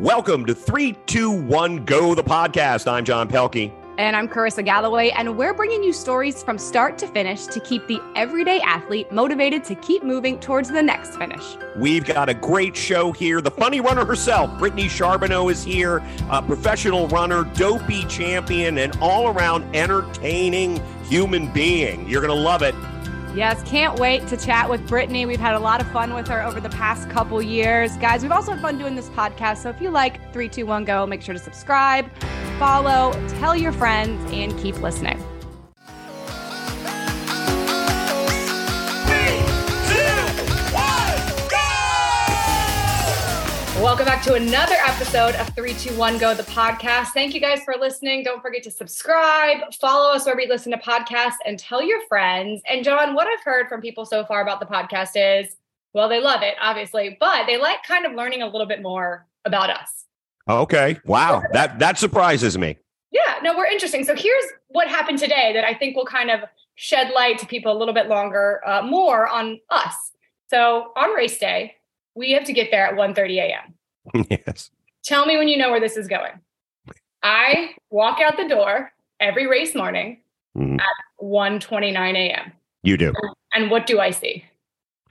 Welcome to 321 Go, the podcast. I'm John Pelkey. And I'm Carissa Galloway, and we're bringing you stories from start to finish to keep the everyday athlete motivated to keep moving towards the next finish. We've got a great show here. The funny runner herself, Brittany Charboneau, is here, a professional runner, dopey champion, and all around entertaining human being. You're going to love it. Yes, can't wait to chat with Brittany. We've had a lot of fun with her over the past couple years. Guys, we've also had fun doing this podcast. So if you like 321 Go, make sure to subscribe, follow, tell your friends, and keep listening. Welcome back to another episode of 321 Go, the podcast. Thank you guys for listening. Don't forget to subscribe, follow us wherever you listen to podcasts, and tell your friends. And John, what I've heard from people so far about the podcast is well, they love it, obviously, but they like kind of learning a little bit more about us. Okay. Wow. That that surprises me. Yeah, no, we're interesting. So here's what happened today that I think will kind of shed light to people a little bit longer, uh, more on us. So on race day, we have to get there at 1.30 a.m. yes. Tell me when you know where this is going. I walk out the door every race morning Mhm. at 1.29 a.m. You do. And what do I see?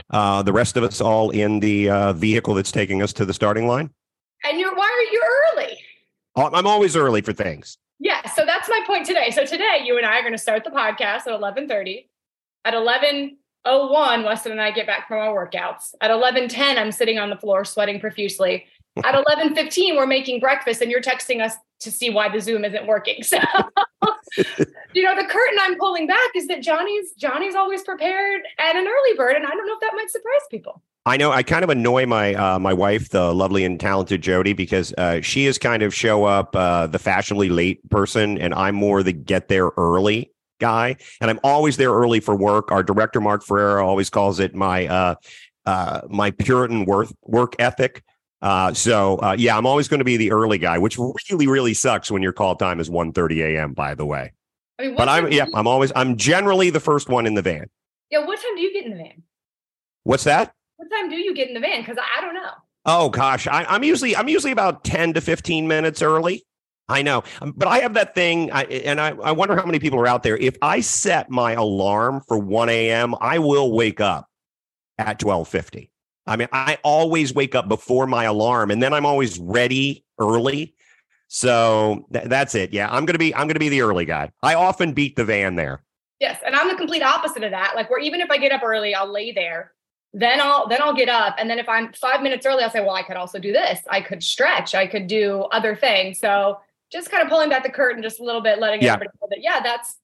Uh, the rest of us all in the uh, vehicle that's taking us to the starting line. And you're, why are you early? Oh, I'm always early for things. Yeah, so that's my point today. So today, you and I are going to start the podcast at eleven thirty. At eleven oh one, Weston and I get back from our workouts. At eleven ten, I'm sitting on the floor sweating profusely. At eleven fifteen, we're making breakfast, and you're texting us to see why the Zoom isn't working. So, you know, the curtain I'm pulling back is that Johnny's Johnny's always prepared and an early bird, and I don't know if that might surprise people. I know I kind of annoy my uh, my wife, the lovely and talented Jody, because uh, she is kind of show up uh, the fashionably late person, and I'm more the get there early guy. And I'm always there early for work. Our director Mark Ferreira always calls it my uh, uh, my Puritan worth work ethic. Uh, so uh, yeah, I'm always going to be the early guy, which really really sucks when your call time is 1:30 a.m. By the way, I mean, but I'm yeah, I'm always I'm generally the first one in the van. yeah. What time do you get in the van? What's that? What time do you get in the van? Because I, I don't know. Oh gosh, I, I'm usually I'm usually about ten to fifteen minutes early. I know, Um, but I have that thing, I, and I, I wonder how many people are out there. If I set my alarm for one a.m., I will wake up at twelve fifty. I mean, I always wake up before my alarm, and then I'm always ready early. So th- that's it. Yeah, I'm gonna be I'm gonna be the early guy. I often beat the van there. Yes, and I'm the complete opposite of that. Like where even if I get up early, I'll lay there. Then I'll then I'll get up, and then if I'm five minutes early, I'll say, "Well, I could also do this. I could stretch. I could do other things." So just kind of pulling back the curtain just a little bit, letting Yeah. everybody know that yeah, that's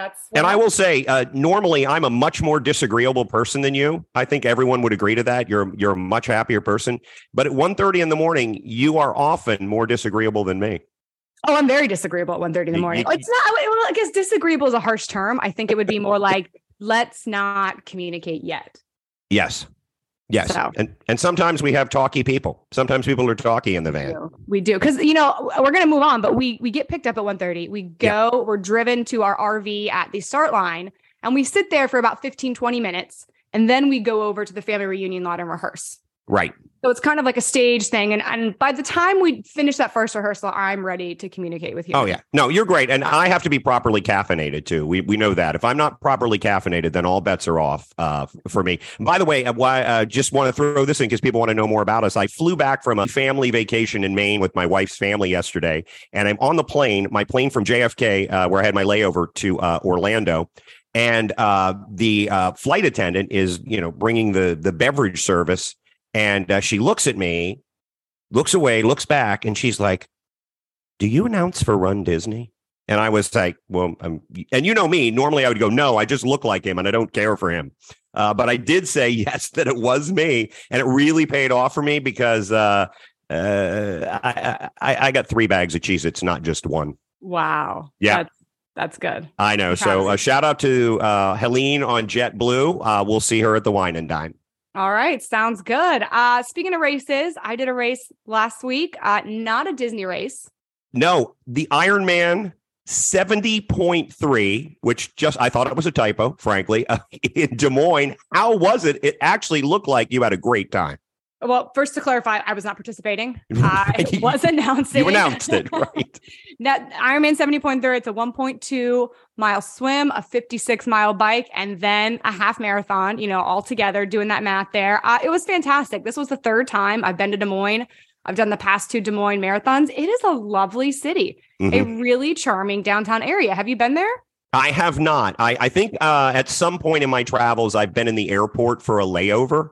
that's. And I will say, uh, normally I'm a much more disagreeable person than you. I think everyone would agree to that. You're you're a much happier person. But at 1.30 in the morning, you are often more disagreeable than me. Oh, I'm very disagreeable at 1.30 in the morning. it's not. Well, I guess disagreeable is a harsh term. I think it would be more like let's not communicate yet. Yes. Yes. So- And and sometimes we have talky people. Sometimes people are talky in the van. We do because you know we're gonna move on, but we we get picked up at 1.30. We go, we're driven to our RV at the start line, and we sit there for about 15, 20 minutes, and then we go over to the family reunion lot and rehearse. Right. So it's kind of like a stage thing. And and by the time we finish that first rehearsal, I'm ready to communicate with you. Oh yeah. No, you're great. And I have to be properly caffeinated too. We we know that. If I'm not properly caffeinated, then all bets are off uh, for me. By the way, uh, why uh, just want to throw this in because people want to know more about us. I flew back from a family vacation in Maine with my wife's family yesterday, and I'm on the plane. My plane from JFK, uh, where I had my layover to uh, Orlando. And uh, the uh, flight attendant is, you know, bringing the the beverage service, and uh, she looks at me, looks away, looks back, and she's like, do you announce for runDisney? And I was like, well, um, and you know me, normally I would go, no, I just look like him and I don't care for him. Uh, but I did say yes, that it was me. And it really paid off for me because uh, uh, I, I, I got three bags of cheese. Its, not just one. Wow. Yeah. That's, that's good. I know. I'm So uh, shout out to uh, Helene on JetBlue. Uh, we'll see her at the Wine and Dine. All right. Sounds good. Uh, speaking of races, I did a race last week, uh, not a Disney race. No, the Ironman 70.3, which just I thought it was a typo, frankly, uh, in Des Moines. How was it? It actually looked like you had a great time. Well, first to clarify, I was not participating. I was announcing. You announced it, right? that Ironman 70.3, it's a 1.2 mile swim, a 56 mile bike, and then a half marathon, you know, all together doing that math there. Uh, it was fantastic. This was the third time I've been to Des Moines. I've done the past two Des Moines marathons. It is a lovely city, mm-hmm. a really charming downtown area. Have you been there? I have not. I, I think uh, at some point in my travels, I've been in the airport for a layover.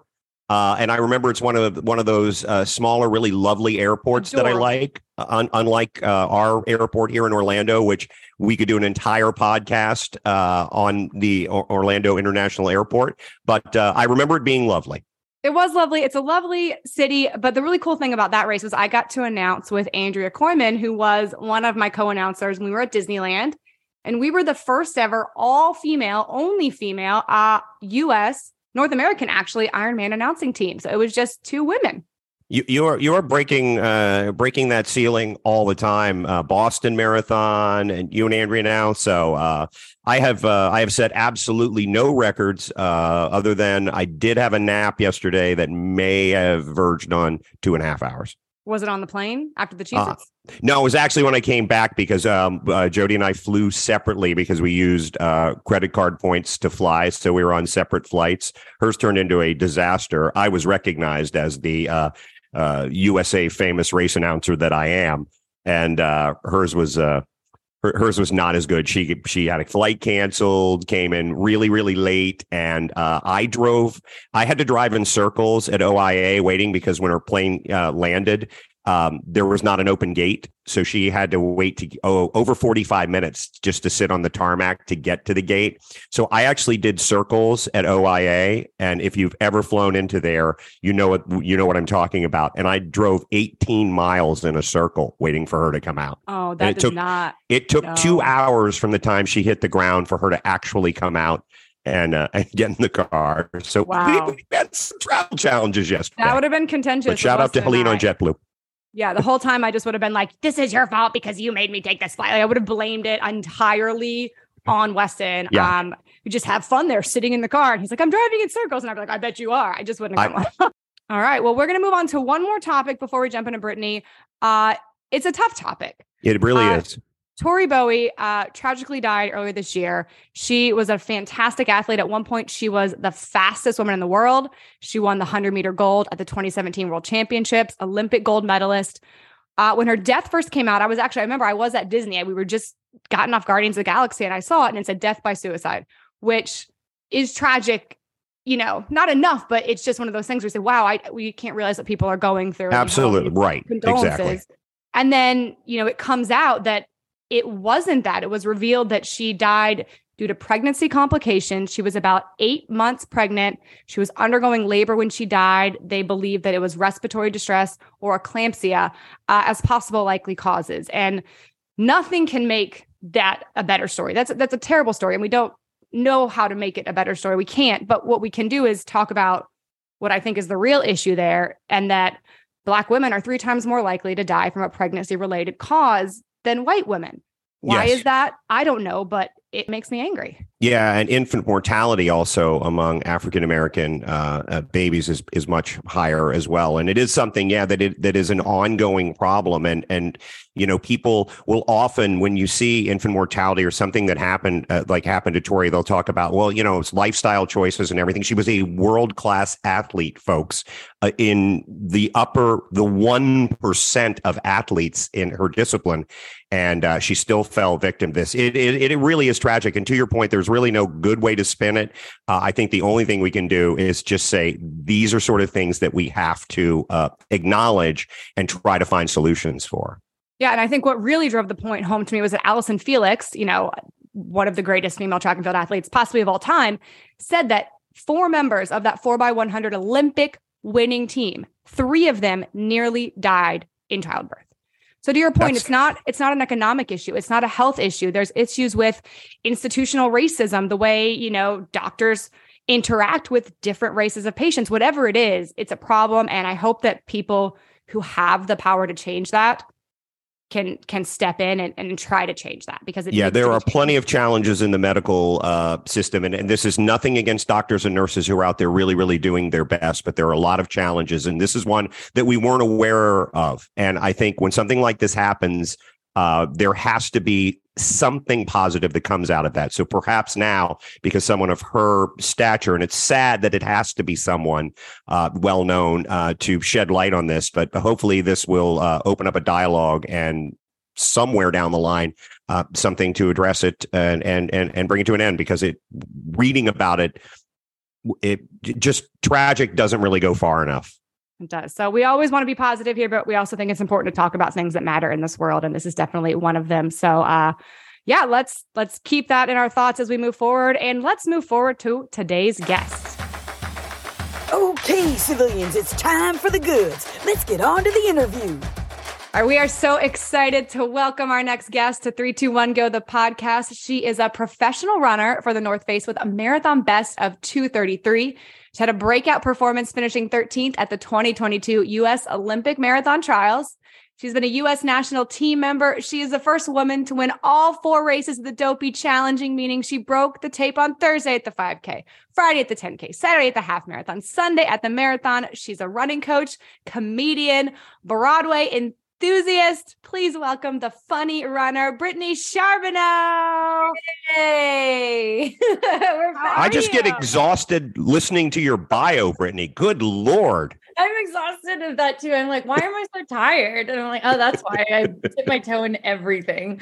Uh, and I remember it's one of one of those uh, smaller, really lovely airports that I like. Uh, un- unlike uh, our airport here in Orlando, which we could do an entire podcast uh, on the o- Orlando International Airport, but uh, I remember it being lovely. It was lovely. It's a lovely city, but the really cool thing about that race was I got to announce with Andrea Kooiman, who was one of my co-announcers when we were at Disneyland, and we were the first ever all female, only female, U.S North American actually Ironman announcing team. So it was just two women. You you are you are breaking uh, breaking that ceiling all the time. Uh, Boston Marathon and you and Andrea now. So uh, I have uh, I have set absolutely no records uh, other than I did have a nap yesterday that may have verged on two and a half hours. Was it on the plane after the Cheez uh, No, it was actually when I came back because um, uh, Jody and I flew separately because we used uh, credit card points to fly. So we were on separate flights. Hers turned into a disaster. I was recognized as the USA uh, uh, famous race announcer that I am. And uh, hers was hers was not as good. She she had a flight canceled, came in really really late, and uh, I drove. I had to drive in circles at OIA waiting because when her plane uh, landed, um, there was not an open gate. So she had to wait to oh, over 45 minutes just to sit on the tarmac to get to the gate. So I actually did circles at OIA. And if you've ever flown into there, you know what you know what I'm talking about. And I drove 18 miles in a circle waiting for her to come out. Oh, that it took, not. It took no. two hours from the time she hit the ground for her to actually come out and, uh, and get in the car. So wow. we, had some travel challenges yesterday. That would have been contentious. But shout out to Helene on JetBlue. Yeah, the whole time I just would have been like, "This is your fault because you made me take this flight." Like, I would have blamed it entirely on Weston. Yeah. Um, we just have fun there, sitting in the car, and he's like, "I'm driving in circles," and I'd be like, "I bet you are." I just wouldn't have come. All right. Well, we're gonna move on to one more topic before we jump into Brittany. Uh, it's a tough topic. It really uh, is. Tori Bowie uh, tragically died earlier this year. She was a fantastic athlete. At one point, she was the fastest woman in the world. She won the 100 meter gold at the 2017 World Championships, Olympic gold medalist. Uh, when her death first came out, I was actually, I remember I was at Disney. And we were just gotten off Guardians of the Galaxy and I saw it and it said death by suicide, which is tragic. You know, not enough, but it's just one of those things where you say, wow, I, we can't realize that people are going through. Absolutely. Right. Exactly. And then, you know, it comes out that it wasn't that. It was revealed that she died due to pregnancy complications. She was about eight months pregnant. She was undergoing labor when she died. They believe that it was respiratory distress or eclampsia uh, as possible likely causes. And nothing can make that a better story. That's that's a terrible story, and we don't know how to make it a better story. We can't. But what we can do is talk about what I think is the real issue there, and that Black women are three times more likely to die from a pregnancy related cause than white women. Why yes. is that? I don't know, but it makes me angry. Yeah, and infant mortality also among African American uh, uh, babies is is much higher as well, and it is something, yeah, that it that is an ongoing problem, and and you know people will often when you see infant mortality or something that happened uh, like happened to Tori, they'll talk about well, you know, it's lifestyle choices and everything. She was a world class athlete, folks, uh, in the upper the one percent of athletes in her discipline, and uh, she still fell victim to this. It, it it really is tragic, and to your point, there's really no good way to spin it. Uh, I think the only thing we can do is just say these are sort of things that we have to uh, acknowledge and try to find solutions for. Yeah, and I think what really drove the point home to me was that Allyson Felix, you know, one of the greatest female track and field athletes possibly of all time, said that four members of that 4x100 Olympic winning team, three of them nearly died in childbirth. So to your point, That's, it's not it's not an economic issue. It's not a health issue. There's issues with institutional racism, the way, you know, doctors interact with different races of patients, whatever it is, it's a problem. And I hope that people who have the power to change that can can step in and, and try to change that because it yeah there are plenty of challenges in the medical uh, system and, and this is nothing against doctors and nurses who are out there really really doing their best but there are a lot of challenges and this is one that we weren't aware of. And i think when something like this happens uh, there has to be something positive that comes out of that. So perhaps now, because someone of her stature, and it's sad that it has to be someone uh, well known uh, to shed light on this, but hopefully this will uh, open up a dialogue and somewhere down the line uh, something to address it and and and and bring it to an end because it reading about it it just tragic doesn't really go far enough. It does. So we always want to be positive here, but we also think it's important to talk about things that matter in this world, and this is definitely one of them. So, uh, yeah, let's let's keep that in our thoughts as we move forward, and let's move forward to today's guest. Okay, civilians, it's time for the goods. Let's get on to the interview. All right, we are so excited to welcome our next guest to 321 Go, the podcast. She is a professional runner for the North Face with a marathon best of 233. She had a breakout performance finishing 13th at the 2022 U.S. Olympic Marathon Trials. She's been a U.S. national team member. She is the first woman to win all four races of the Dopey Challenging, meaning she broke the tape on Thursday at the 5K, Friday at the 10K, Saturday at the half marathon, Sunday at the marathon. She's a running coach, comedian, Broadway enthusiast. Please welcome the funny runner, Brittany Charboneau. Hey, I just get exhausted listening to your bio, Brittany. Good lord. I'm exhausted of that too. I'm like, why am I so tired? And I'm like, oh, that's why I dip my toe in everything.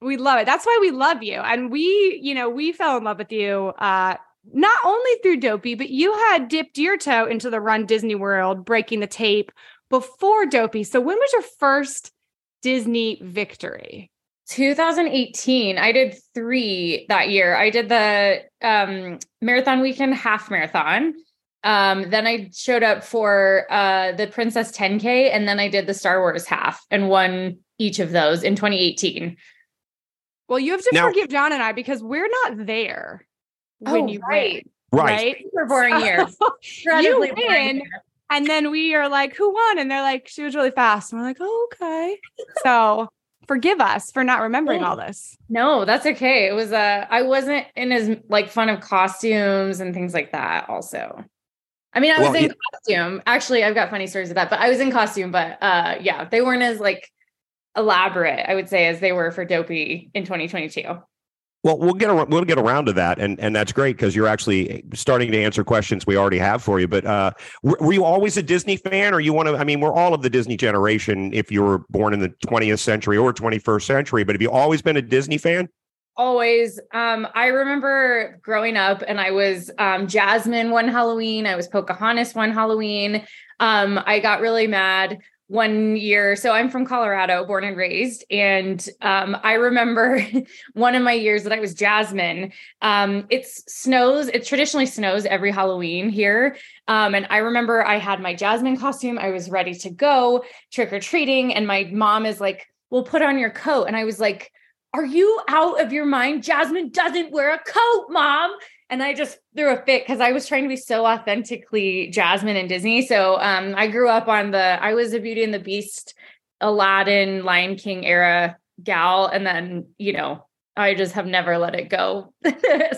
We love it. That's why we love you. And we, you know, we fell in love with you uh not only through Dopey, but you had dipped your toe into the run Disney World, breaking the tape before Dopey. So when was your first Disney victory? 2018, I did three that year. I did the um, marathon weekend half marathon. Um, then I showed up for uh, the Princess 10K, and then I did the Star Wars half and won each of those in 2018. Well, you have to Now- forgive John and I because we're not there when Oh, you right. win. Right. Super boring year. you Incredibly boring win, year. And then we are like, "Who won?" And they're like, "She was really fast." And we're like, oh, "Okay." so forgive us for not remembering all this. No, that's okay. It was uh I wasn't in as like fun of costumes and things like that also. I mean, I was Well, in costume. Actually, I've got funny stories of that, but I was in costume, but uh yeah, they weren't as like elaborate, I would say, as they were for Dopey in 2022. Well, we'll get ar- we'll get around to that, and and that's great because you're actually starting to answer questions we already have for you. But uh, were, were you always a Disney fan, or you want to? I mean, we're all of the Disney generation. If you were born in the 20th century or 21st century, but have you always been a Disney fan? Always. Um, I remember growing up and I was um Jasmine one Halloween, I was Pocahontas one Halloween. Um, I got really mad one year. So I'm from Colorado, born and raised. And um, I remember one of my years that I was Jasmine. Um, it's snows, it traditionally snows every Halloween here. Um, and I remember I had my Jasmine costume. I was ready to go trick or treating. And my mom is like, well, put on your coat. And I was like, are you out of your mind? Jasmine doesn't wear a coat, mom. And I just threw a fit because I was trying to be so authentically Jasmine and Disney. So um, I grew up on the, I was a Beauty and the Beast, Aladdin, Lion King era gal. And then, you know, I just have never let it go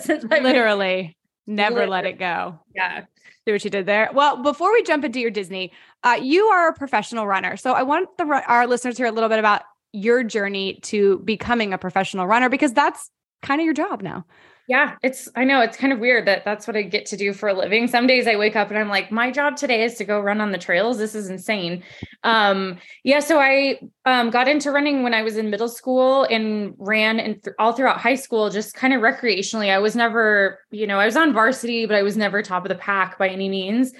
since I Literally, never let it go. Yeah. See what you did there. Well, before we jump into your Disney, uh, you are a professional runner. So I want the our listeners to hear a little bit about your journey to becoming a professional runner because that's kind of your job now. Yeah, it's I know it's kind of weird that that's what I get to do for a living. Some days I wake up and I'm like, my job today is to go run on the trails. This is insane. Um, yeah, so I um, got into running when I was in middle school and ran and th- all throughout high school, just kind of recreationally. I was never, you know, I was on varsity, but I was never top of the pack by any means.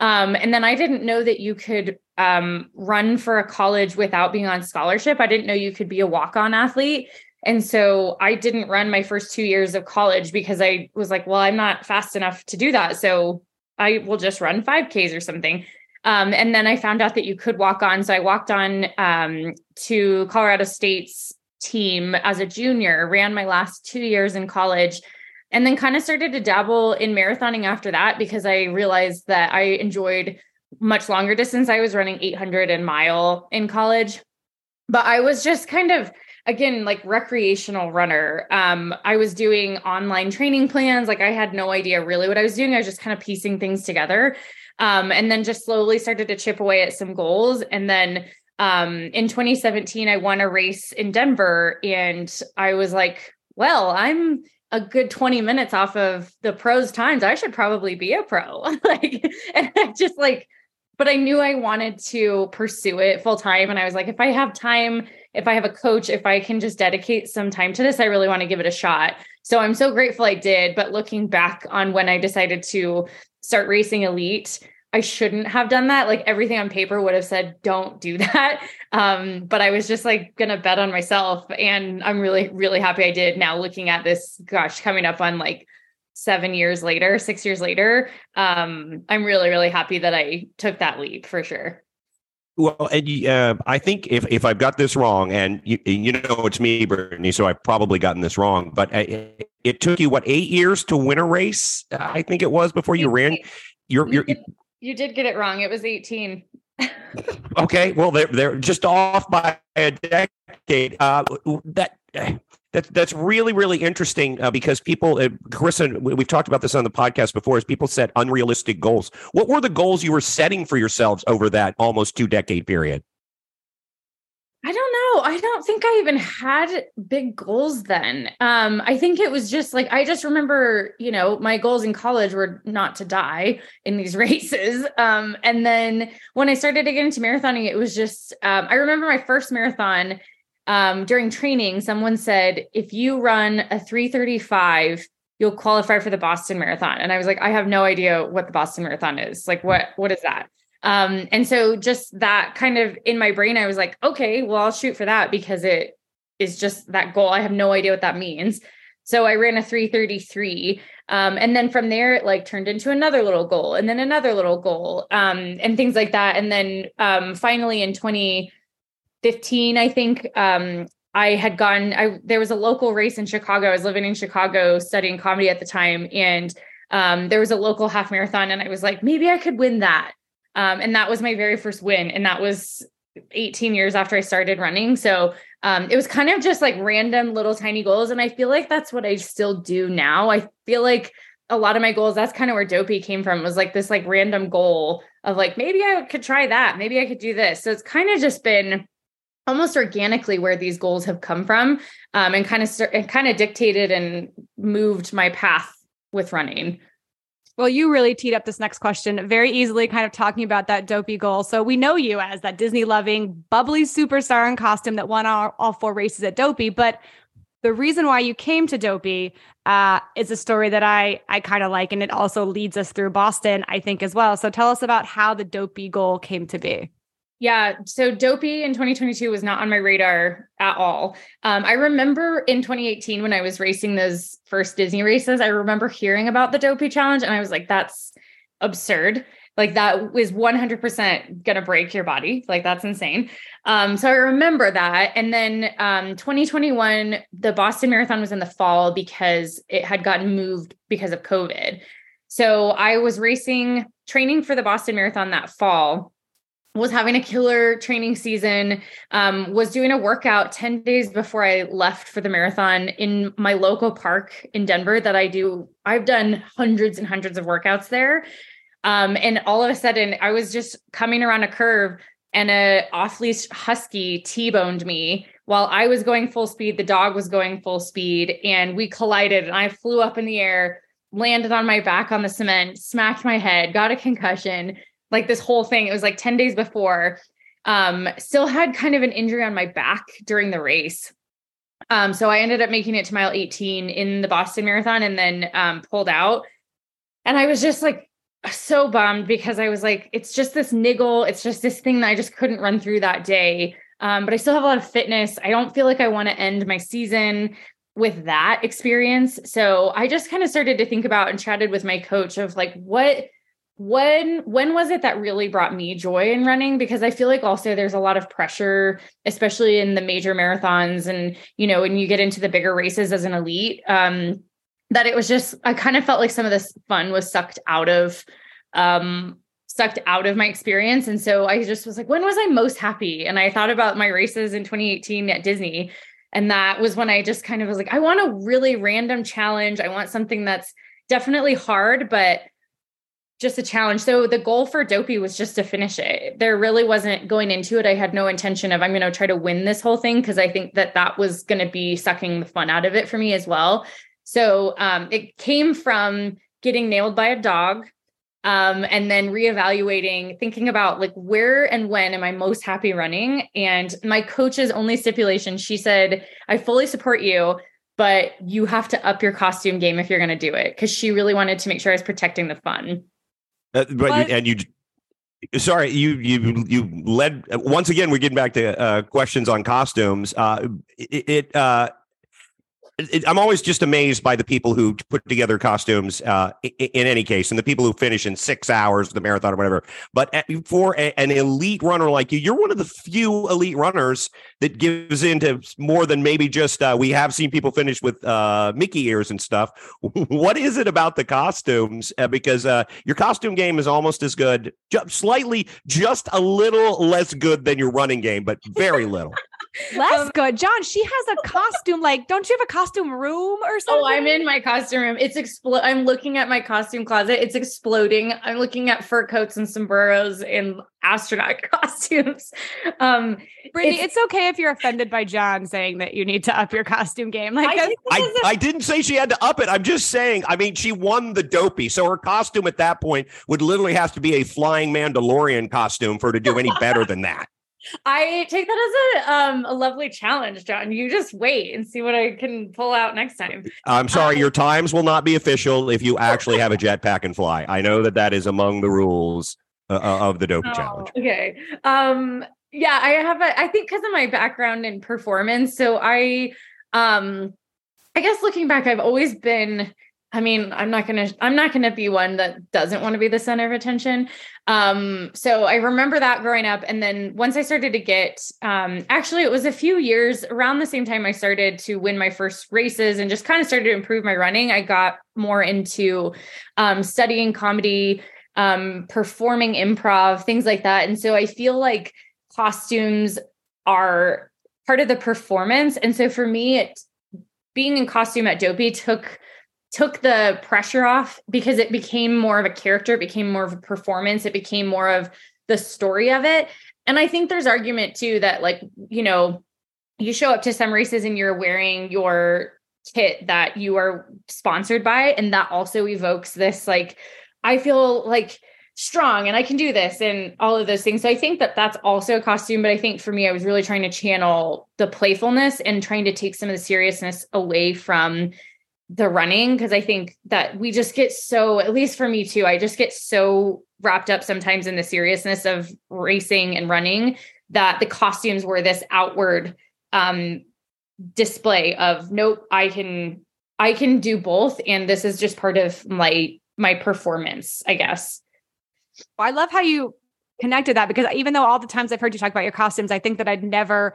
Um, and then I didn't know that you could um, run for a college without being on scholarship. I didn't know you could be a walk-on athlete. And so I didn't run my first two years of college because I was like, well, I'm not fast enough to do that. So I will just run 5Ks or something. Um, and then I found out that you could walk on. So I walked on um, to Colorado State's team as a junior, ran my last two years in college, and then kind of started to dabble in marathoning after that because I realized that I enjoyed much longer distance. I was running 800 and mile in college. but I was just kind of again like recreational runner. Um i was doing online training plans. Like i had no idea really what i was doing. I was just kind of piecing things together. Um and then just slowly started to chip away at some goals. And then um in 2017 i won a race in denver. And i was like well i'm a good 20 minutes off of the pros times. I should probably be a pro. Like and i just like but i knew i wanted to pursue it full time and i was like if i have time if I have a coach, if I can just dedicate some time to this, I really want to give it a shot. So I'm so grateful I did. But looking back on when I decided to start racing elite, I shouldn't have done that. Like everything on paper would have said, don't do that. Um, but I was just like going to bet on myself. And I'm really, really happy I did now looking at this, gosh, coming up on like seven years later, six years later. Um, I'm really, really happy that I took that leap for sure. Well, and uh, I think if, if I've got this wrong, and you, you know it's me, Brittany, so I've probably gotten this wrong, but it, it took you what eight years to win a race? I think it was before you ran. You're, you're, you, did, you did get it wrong. It was eighteen. okay, well they're they're just off by a decade. Uh, that that's that's really really interesting uh, because people, uh, we've talked about this on the podcast before. Is people set unrealistic goals? What were the goals you were setting for yourselves over that almost two decade period? I don't know. I don't think I even had big goals then. Um, I think it was just like I just remember, you know, my goals in college were not to die in these races. Um, and then when I started to get into marathoning, it was just um, I remember my first marathon um, during training, someone said, if you run a 335, you'll qualify for the Boston Marathon. And I was like, I have no idea what the Boston Marathon is. Like, what what is that? Um, and so just that kind of in my brain, I was like, okay, well, I'll shoot for that because it is just that goal. I have no idea what that means. So I ran a 333. Um, and then from there, it like turned into another little goal and then another little goal um, and things like that. And then um, finally in 20, 15, I think, um, I had gone, I there was a local race in Chicago. I was living in Chicago studying comedy at the time. And um, there was a local half marathon. And I was like, maybe I could win that. Um, and that was my very first win. And that was 18 years after I started running. So um, it was kind of just like random little tiny goals. And I feel like that's what I still do now. I feel like a lot of my goals, that's kind of where Dopey came from, was like this like random goal of like, maybe I could try that. Maybe I could do this. So it's kind of just been almost organically where these goals have come from um, and kind of and kind of dictated and moved my path with running well, you really teed up this next question very easily, kind of talking about that dopey goal. So we know you as that Disney loving, bubbly superstar in costume that won all, all four races at Dopey. But the reason why you came to Dopey uh, is a story that I I kind of like, and it also leads us through Boston, I think, as well. So tell us about how the Dopey goal came to be. Yeah. So Dopey in 2022 was not on my radar at all. Um, I remember in 2018 when I was racing those first Disney races, I remember hearing about the Dopey challenge and I was like, that's absurd. Like that was 100% going to break your body. Like that's insane. Um, so I remember that. And then um, 2021, the Boston Marathon was in the fall because it had gotten moved because of COVID. So I was racing, training for the Boston Marathon that fall was having a killer training season um, was doing a workout 10 days before i left for the marathon in my local park in denver that i do i've done hundreds and hundreds of workouts there. Um, and all of a sudden i was just coming around a curve and a off-leash husky t-boned me while i was going full speed the dog was going full speed and we collided and i flew up in the air landed on my back on the cement smacked my head got a concussion like this whole thing. It was like 10 days before. Um, still had kind of an injury on my back during the race. Um, so I ended up making it to mile 18 in the Boston Marathon and then um, pulled out. And I was just like so bummed because I was like, it's just this niggle. It's just this thing that I just couldn't run through that day. Um, but I still have a lot of fitness. I don't feel like I want to end my season with that experience. So I just kind of started to think about and chatted with my coach of like, what when when was it that really brought me joy in running because i feel like also there's a lot of pressure especially in the major marathons and you know when you get into the bigger races as an elite um that it was just i kind of felt like some of this fun was sucked out of um sucked out of my experience. And so I just was like, when was I most happy? And I thought about my races in 2018 at Disney. And that was when I just kind of was like, I want a really random challenge. I want something that's definitely hard, but just a challenge. So the goal for Dopey was just to finish it. There really wasn't going into it. I had no intention of I'm going to try to win this whole thing because I think that that was going to be sucking the fun out of it for me as well. So um, it came from getting nailed by a dog um, and then reevaluating, thinking about like where and when am I most happy running? And my coach's only stipulation, she said, I fully support you, but you have to up your costume game if you're going to do it. Cause she really wanted to make sure I was protecting the fun. Uh, but, but and you sorry you you you led once again we're getting back to uh, questions on costumes. Uh, it, it uh, I'm always just amazed by the people who put together costumes uh, in, any case, and the people who finish in six hours the marathon or whatever. But for a, an elite runner like you, you're one of the few elite runners that gives into more than maybe just uh, we have seen people finish with uh, Mickey ears and stuff. what is it about the costumes? Uh, because uh, your costume game is almost as good, just slightly, just a little less good than your running game, but very little. Less um, good. John, she has a costume. Like, don't you have a costume room or something? Oh, I'm in my costume room. It's expl- I'm looking at my costume closet. It's exploding. I'm looking at fur coats and sombreros and astronaut costumes. Um, Brittany, it's, it's, okay if you're offended by John saying that you need to up your costume game. Like, I, I, I didn't say she had to up it. I'm just saying, I mean, she won the dopey. So her costume at that point would literally have to be a flying Mandalorian costume for her to do any better than that. I take that as a um a lovely challenge, John. You just wait and see what I can pull out next time. I'm sorry, um, your times will not be official if you actually have a jetpack and fly. I know that that is among the rules uh, uh of the Dopey oh, challenge. Okay. Um yeah, I have a I think because of my background in performance, so I um I guess looking back I've always been I mean, I'm not to I'm not to be one that doesn't want to be the center of attention. Um so I remember that growing up and then once I started to get um actually it was a few years around the same time I started to win my first races and just kind of started to improve my running, I got more into um studying comedy, um performing improv, things like that. And so I feel like costumes are part of the performance and so for me it being in costume at Dopey took took the pressure off because it became more of a character, it became more of a performance, it became more of the story of it. And I think there's argument too that like, you know, you show up to some races and you're wearing your kit that you are sponsored by and that also evokes this like I feel like strong and I can do this and all of those things. So I think that that's also a costume, but I think for me I was really trying to channel the playfulness and trying to take some of the seriousness away from the running because I think that we just get so, at least for me too, I just get so wrapped up sometimes in the seriousness of racing and running that the costumes were this outward um display of nope, I can I can do both and this is just part of my my performance, I guess. Well, I love how you connected that because even though all the times I've heard you talk about your costumes, I think that I'd never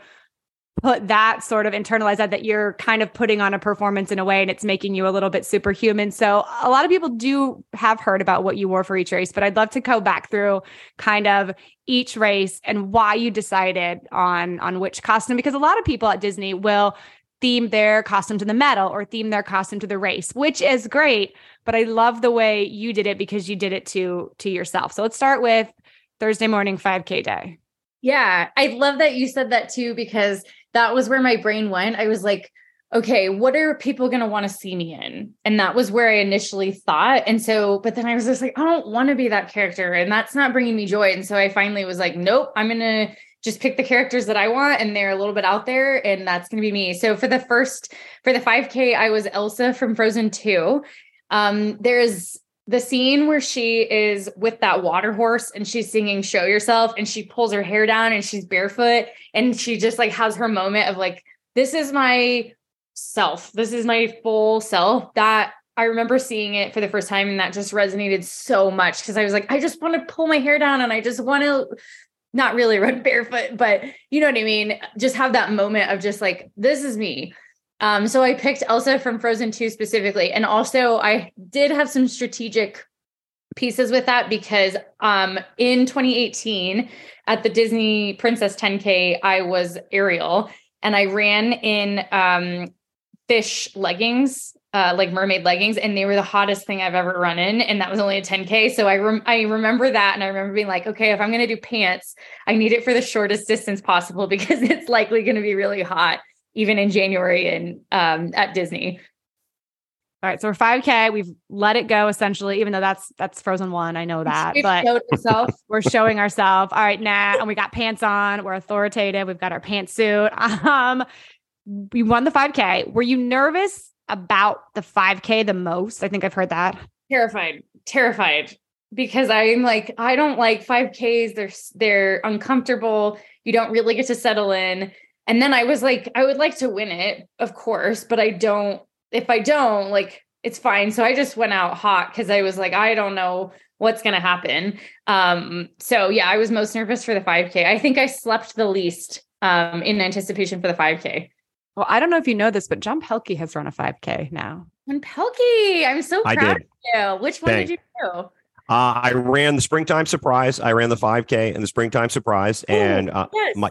put that sort of internalize that that you're kind of putting on a performance in a way and it's making you a little bit superhuman. So a lot of people do have heard about what you wore for each race, but I'd love to go back through kind of each race and why you decided on on which costume because a lot of people at Disney will theme their costume to the medal or theme their costume to the race, which is great, but I love the way you did it because you did it to to yourself. So let's start with Thursday morning 5K day. Yeah, I love that you said that too because that was where my brain went. I was like, okay, what are people going to want to see me in? And that was where I initially thought. And so, but then I was just like, I don't want to be that character. And that's not bringing me joy. And so I finally was like, nope, I'm going to just pick the characters that I want. And they're a little bit out there. And that's going to be me. So for the first, for the 5K, I was Elsa from Frozen 2. Um, there's the scene where she is with that water horse and she's singing show yourself and she pulls her hair down and she's barefoot and she just like has her moment of like this is my self. This is my full self that i remember seeing it for the first time and that just resonated so much because i was like i just want to pull my hair down and i just want to not really run barefoot but you know what i mean? Just have that moment of just like this is me um, so I picked Elsa from Frozen 2 specifically. And also, I did have some strategic pieces with that because um in 2018 at the Disney Princess 10K, I was Ariel and I ran in um fish leggings uh, like mermaid leggings, and they were the hottest thing I've ever run in, and that was only a 10k. So I rem- I remember that, and I remember being like, okay, if I'm going to do pants, I need it for the shortest distance possible because it's likely going to be really hot, even in January and um, at Disney. All right, so we're 5K. We've let it go essentially, even though that's that's Frozen One. I know that, We've but we're showing ourselves. All right, now, and we got pants on. We're authoritative. We've got our pantsuit. Um, we won the 5K. Were you nervous about the 5K the most? I think I've heard that. terrified, terrified because I'm like, I don't like 5Ks. They're they're uncomfortable. You don't really get to settle in. And then I was like, I would like to win it, of course, but I don't. If I don't, like, it's fine. So I just went out hot because I was like, I don't know what's gonna happen. Um, so yeah, I was most nervous for the 5K. I think I slept the least um in anticipation for the 5K. Well, I don't know if you know this, but John Pelkey has run a 5K now. And Pelkey, I'm so I proud did. of you. Which one Thank- did you do? Uh, I ran the springtime surprise. I ran the 5K and the springtime surprise, and uh, Yes. my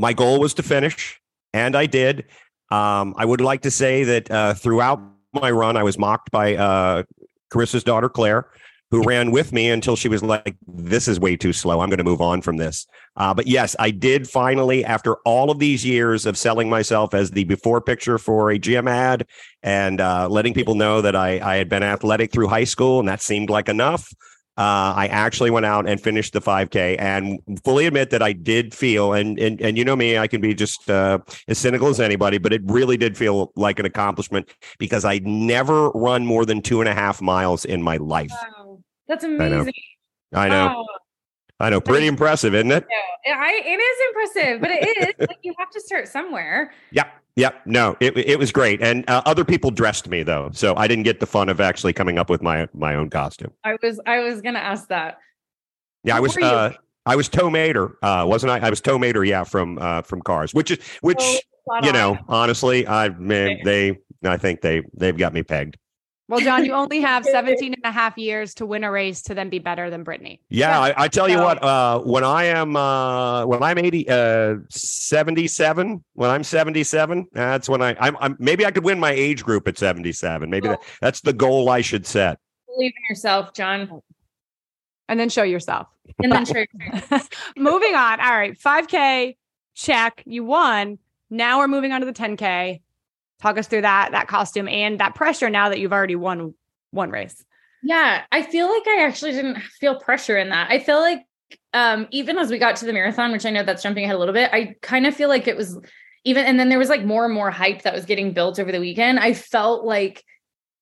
my goal was to finish, and I did. Um, I would like to say that uh, throughout my run, I was mocked by uh, Carissa's daughter Claire, who ran with me until she was like, "This is way too slow. I'm going to move on from this." Uh, but yes, I did finally, after all of these years of selling myself as the before picture for a gym ad and uh, letting people know that I, I had been athletic through high school, and that seemed like enough. Uh, I actually went out and finished the 5K, and fully admit that I did feel, and and and you know me, I can be just uh, as cynical as anybody, but it really did feel like an accomplishment because I'd never run more than two and a half miles in my life. Wow. That's know. amazing. I know, Oh, I know, pretty impressive, isn't it? yeah. I, it is impressive, but it is like you have to start somewhere. Yep. Yep. No, it it was great, and uh, other people dressed me though, so I didn't get the fun of actually coming up with my my own costume. I was I was gonna ask that. Yeah, I was. uh I was Tow Mater, uh, wasn't I? I was Tow Mater, yeah, from uh, from Cars, which is which spot you on. know, honestly, I man, they I think they they've got me pegged. Well, John, you only have 17 and a half years to win a race to then be better than Brittany. Yeah, I, I tell you So- what, uh, when I am uh, when I'm 80 uh 77, when I'm 77, that's when I I'm, I'm maybe I could win my age group at 77. Maybe that, that's the goal I should set. believe in yourself, John, And then show yourself. and then show yourself. moving on. All right. 5K, check. You won. Now we're moving on to the 10K. Talk us through that that costume and that pressure now that you've already won one race. Yeah, I feel like I actually didn't feel pressure in that. I feel like um even as we got to the marathon, which I know that's jumping ahead a little bit, I kind of feel like it was even and then there was like more and more hype that was getting built over the weekend. I felt like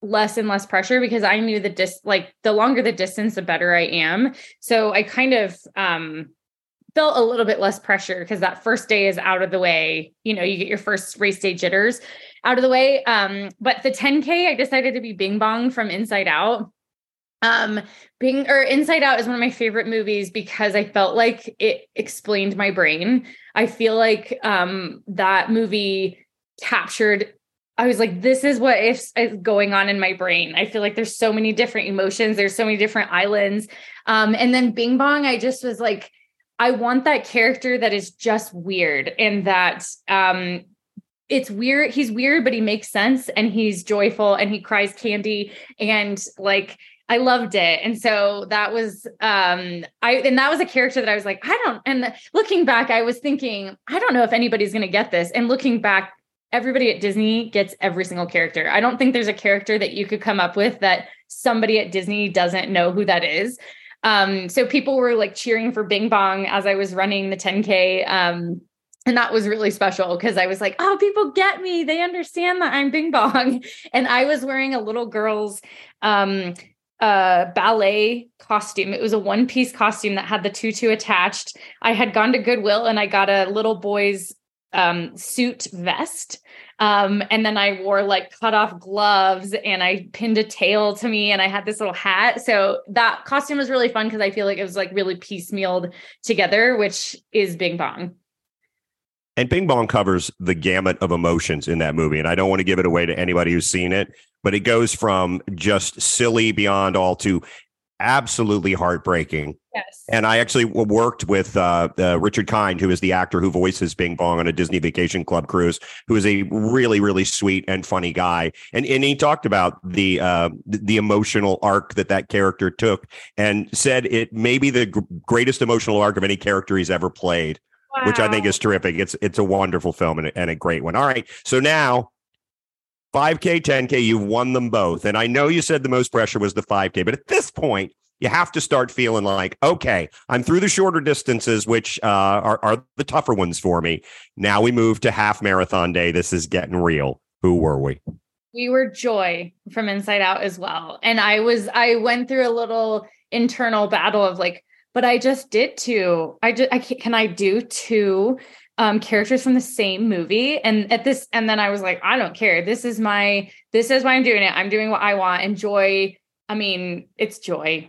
less and less pressure because I knew the dis like the longer the distance, the better I am. So I kind of um felt a little bit less pressure because that first day is out of the way. You know, you get your first race day jitters out of the way. Um, but the 10K, I decided to be Bing Bong from Inside Out. Um, Bing or Inside Out is one of my favorite movies because I felt like it explained my brain. I feel like um that movie captured I was like, this is what is going on in my brain. I feel like there's so many different emotions, there's so many different islands. Um, and then Bing Bong, I just was like, I want that character that is just weird and that um it's weird. He's weird, but he makes sense and he's joyful and he cries candy and like I loved it. And so that was um I and that was a character that I was like, I don't and looking back, I was thinking, I don't know if anybody's gonna get this. And looking back, everybody at Disney gets every single character. I don't think there's a character that you could come up with that somebody at Disney doesn't know who that is. Um, so people were like cheering for Bing Bong as I was running the 10K. Um, and that was really special because I was like, oh, people get me. They understand that I'm Bing Bong. And I was wearing a little girl's um uh ballet costume. It was a one piece costume that had the tutu attached. I had gone to Goodwill and I got a little boy's um suit vest. Um, and then I wore like cut off gloves and I pinned a tail to me and I had this little hat. So that costume was really fun because I feel like it was like really piecemealed together, which is Bing Bong. And Bing Bong covers the gamut of emotions in that movie. And I don't want to give it away to anybody who's seen it, but it goes from just silly beyond all to absolutely heartbreaking. Yes. And I actually worked with uh, uh, Richard Kind, who is the actor who voices Bing Bong on a Disney Vacation Club cruise, who is a really, really sweet and funny guy. And and he talked about the uh, the emotional arc that that character took, and said it may be the gr- greatest emotional arc of any character he's ever played, which I think is terrific. It's it's a wonderful film and and a great one. All right, so now. 5K, 10K, you've won them both. And I know you said the most pressure was the 5K, but at this point, you have to start feeling like, okay, I'm through the shorter distances, which uh, are, are the tougher ones for me. Now we move to half marathon day. This is getting real. Who were we? we were joy from inside out as well and i was i went through a little internal battle of like but i just did two i just i can, can i do two um characters from the same movie and at this and then i was like i don't care this is my this is why i'm doing it i'm doing what i want and joy i mean it's joy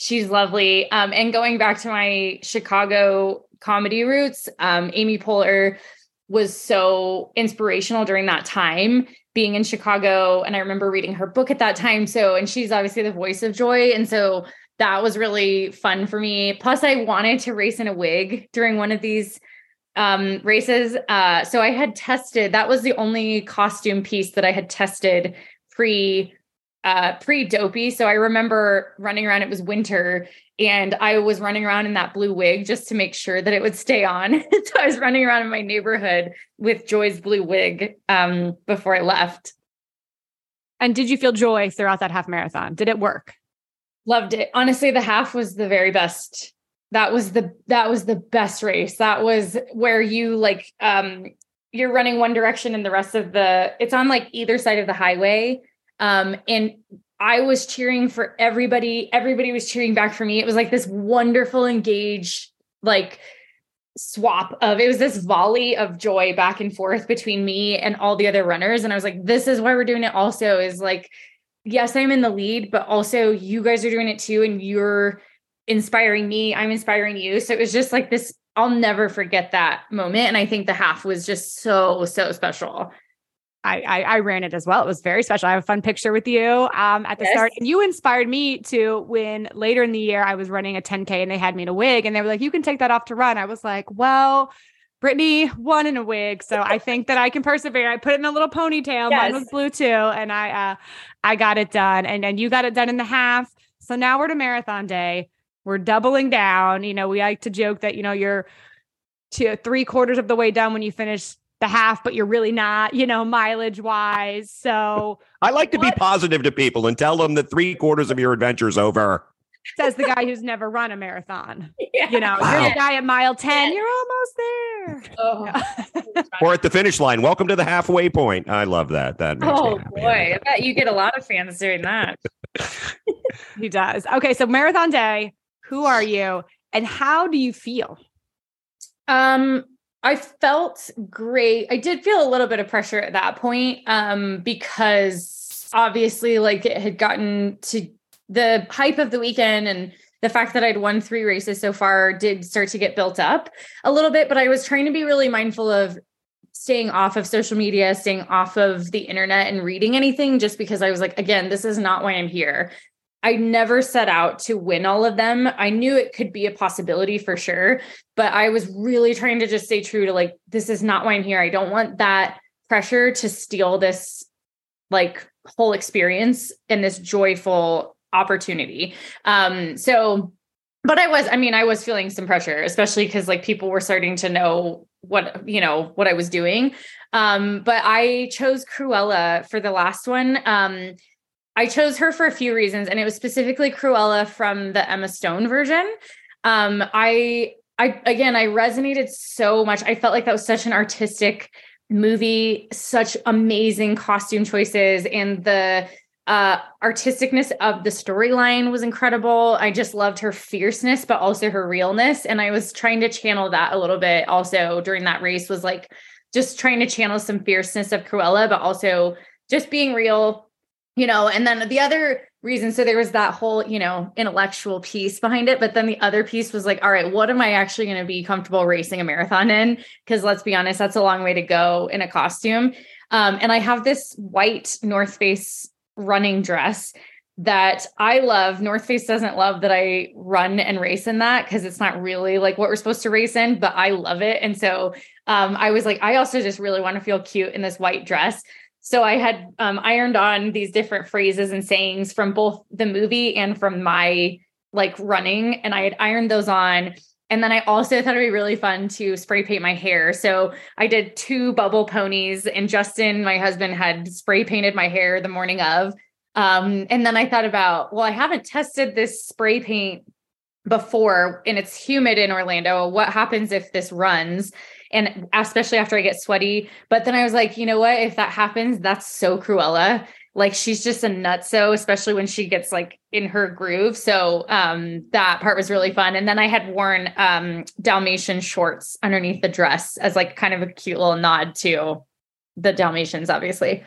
she's lovely. Um and going back to my chicago comedy roots um amy poehler was so inspirational during that time being in Chicago and I remember reading her book at that time so and she's obviously the voice of joy and so that was really fun for me. Plus I wanted to race in a wig during one of these um races uh so I had tested that was the only costume piece that I had tested pre uh pre dopey. So I remember running around it was winter and I was running around in that blue wig just to make sure that it would stay on. So I was running around in my neighborhood with Joy's blue wig um before I left. And did you feel joy throughout that half marathon? Did it work? loved it. Honestly the half was the very best. That was the that was the best race. That was where you like um you're running one direction and the rest of the it's on like either side of the highway um and i was cheering for everybody everybody was cheering back for me it was like this wonderful engaged like swap of it was this volley of joy back and forth between me and all the other runners and i was like this is why we're doing it also is like yes, I'm in the lead, but also you guys are doing it too. And you're inspiring me. I'm inspiring you. So it was just like this, I'll never forget that moment. And I think the half was just so, so special. I, I I ran it as well. It was very special. I have a fun picture with you um, at the Yes. start. And you inspired me to when later in the year I was running a 10K and they had me in a wig and they were like, you can take that off to run. I was like, well, Brittany won in a wig. So I think that I can persevere. I put it in a little ponytail. Mine was blue too. And I uh I got it done. And and you got it done in the half. So now we're to marathon day. We're doubling down. You know, we like to joke that, you know, you're to three quarters of the way done when you finish the half, but you're really not, you know, mileage wise. So I like to be positive to people and tell them that three quarters of your adventure's over. says the guy who's never run a marathon. Yeah. You know, Wow. you're the guy at mile 10, you're almost there. Oh, Yeah. Or at the finish line. Welcome to the halfway point. I love that. That oh boy. I bet you get a lot of fans doing that. he does. Okay, so marathon day, who are you and how do you feel? Um, I felt great. I did feel a little bit of pressure at that point um, because obviously, like it had gotten to the hype of the weekend and the fact that I'd won three races so far did start to get built up a little bit. But I was trying to be really mindful of staying off of social media, staying off of the internet and reading anything just because I was like, again, this is not why I'm here. I never set out to win all of them. I knew it could be a possibility for sure, but I was really trying to just stay true to like, this is not why I'm here. I don't want that pressure to steal this like whole experience and this joyful opportunity. Um, so, but I was, I mean, I was feeling some pressure, especially because like people were starting to know what, you know, what I was doing. Um, but I chose Cruella for the last one. Um, I chose her for a few reasons, and it was specifically Cruella from the Emma Stone version. Um, I, I again, I resonated so much. I felt like that was such an artistic movie, such amazing costume choices, and the uh, artisticness of the storyline was incredible. I just loved her fierceness, but also her realness, and I was trying to channel that a little bit. Also during that race, was like just trying to channel some fierceness of Cruella, but also just being real you know and then the other reason so there was that whole you know intellectual piece behind it but then the other piece was like all right what am i actually going to be comfortable racing a marathon in because let's be honest that's a long way to go in a costume um, and i have this white north face running dress that I love. North Face doesn't love that I run and race in that because it's not really like what we're supposed to race in, but I love it. And so um, I was like, I also just really want to feel cute in this white dress. So I had um, ironed on these different phrases and sayings from both the movie and from my like running, and I had ironed those on. And then I also thought it'd be really fun to spray paint my hair. So I did two bubble ponies, and Justin, my husband, had spray painted my hair the morning of. Um, and then I thought about, well, I haven't tested this spray paint before, and it's humid in Orlando. What happens if this runs? And especially after I get sweaty. But then I was like, you know what? If that happens, that's so Cruella. Like she's just a nutso, especially when she gets like in her groove. So um that part was really fun. And then I had worn um Dalmatian shorts underneath the dress as like kind of a cute little nod to the Dalmatians, obviously.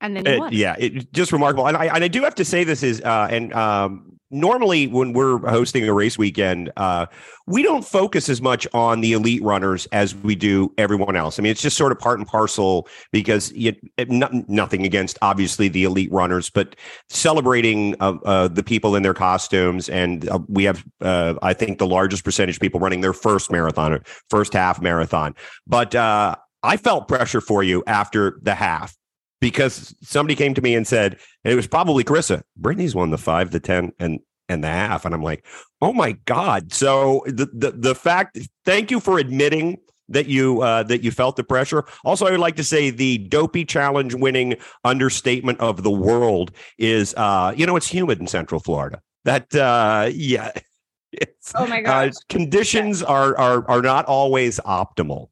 And then it, yeah, it just remarkable. And I and I do have to say this is uh and um normally when we're hosting a race weekend, uh, we don't focus as much on the elite runners as we do everyone else. I mean, it's just sort of part and parcel because you, it, nothing against obviously the elite runners, but celebrating uh, uh, the people in their costumes. And uh, we have, uh, I think, the largest percentage of people running their first marathon, or first half marathon. But uh, I felt pressure for you after the half because somebody came to me and said it was probably Carissa. Brittany's won the five, the ten, and and the half, and I'm like, oh my god. So the the the fact. Thank you for admitting that you uh, that you felt the pressure. Also, I would like to say the dopey challenge winning understatement of the world is uh, you know it's humid in Central Florida. That uh, yeah. It's, oh my god! Uh, conditions yeah. are are are not always optimal.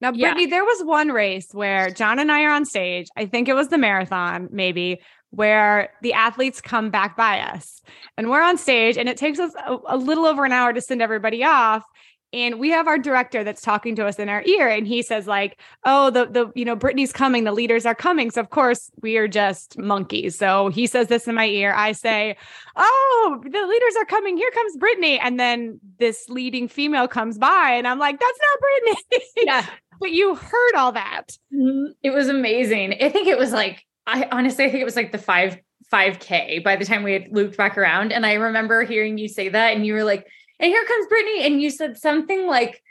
Now, Brittany, yeah. there was one race where John and I are on stage. I think it was the marathon, maybe, where the athletes come back by us. And we're on stage and it takes us a, a, little over an hour to send everybody off. And we have our director that's talking to us in our ear and he says like oh the the you know brittany's coming. The leaders are coming. So of course we are just monkeys. So he says this in my ear. I say oh the leaders are coming. Here comes brittany. And then this leading female comes by and i'm like that's not brittany. Yeah but you heard all that. Mm-hmm. It was amazing. I think it was like, I honestly, I think it was like the five, 5K by the time we had looped back around. And I remember hearing you say that, and you were like, and here comes Brittany. And you said something like,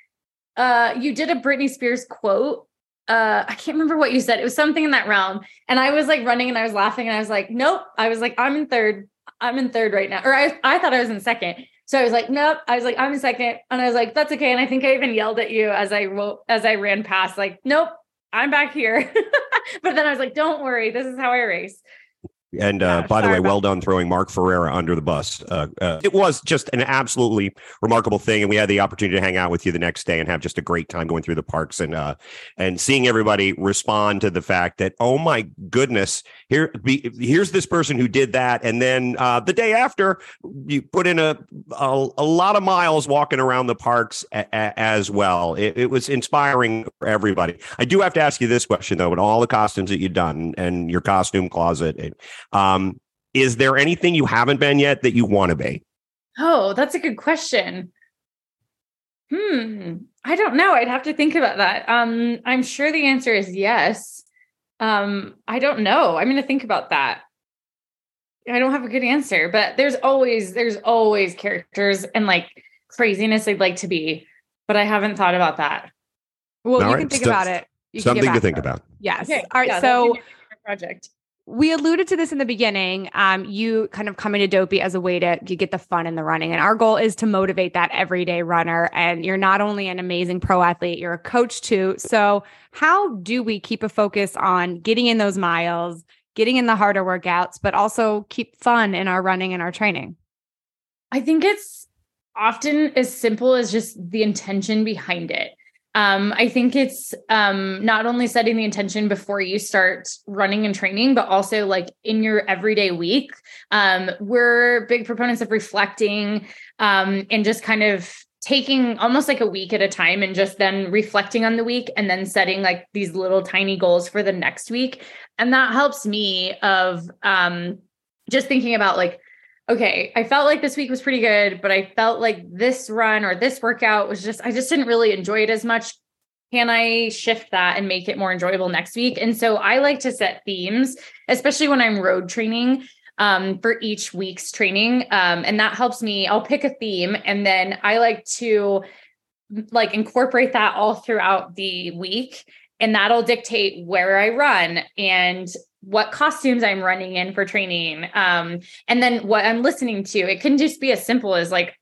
uh, you did a Britney Spears quote. Uh, I can't remember what you said. It was something in that realm. And I was like running and I was laughing and I was like, nope. I was like, I'm in third. I'm in third right now. Or I, I thought I was in second. So I was like, nope. I was like, I'm in second. And I was like, that's okay. And I think I even yelled at you as I as I ran past, like, nope, I'm back here. but then I was like, don't worry. This is how I race. And uh, yeah, by the way, well done throwing Mark Ferreira under the bus. Uh, uh, it was just an absolutely remarkable thing, and we had the opportunity to hang out with you the next day and have just a great time going through the parks and uh, and seeing everybody respond to the fact that oh my goodness, here be, here's this person who did that, and then uh, the day after you put in a, a, a lot of miles walking around the parks a, a, as well. It, it, was inspiring for everybody. I do have to ask you this question though: with all the costumes that you've done and your costume closet. Um, is there anything you haven't been yet that you want to be? Oh, that's a good question. Hmm. I don't know. I'd have to think about that. Um, I'm sure the answer is yes. Um, I don't know. I'm going to think about that. I don't have a good answer, but there's always there's always characters and like craziness I'd like to be, but I haven't thought about that. Well, All you right. can think about it. You something to think about. Yes. Okay. All right. Yeah, so project we alluded to this in the beginning. Um, you kind of coming to Dopey as a way to get the fun in the running. And our goal is to motivate that everyday runner. And you're not only an amazing pro athlete, you're a coach too. So, how do we keep a focus on getting in those miles, getting in the harder workouts, but also keep fun in our running and our training? I think it's often as simple as just the intention behind it. Um, I think it's um, not only setting the intention before you start running and training, but also like in your everyday week. Um, we're big proponents of reflecting um, and just kind of taking almost like a week at a time and just then reflecting on the week and then setting like these little tiny goals for the next week. And that helps me of um, just thinking about like, okay, I felt like this week was pretty good, but I felt like this run or this workout was just, I just didn't really enjoy it as much. can I shift that and make it more enjoyable next week? And so I like to set themes, especially when I'm road training um, for each week's training. Um, and that helps me. I'll pick a theme and then I like to like incorporate that all throughout the week. And that'll dictate where I run and what costumes I'm running in for training. Um, and then what I'm listening to. It can just be as simple as like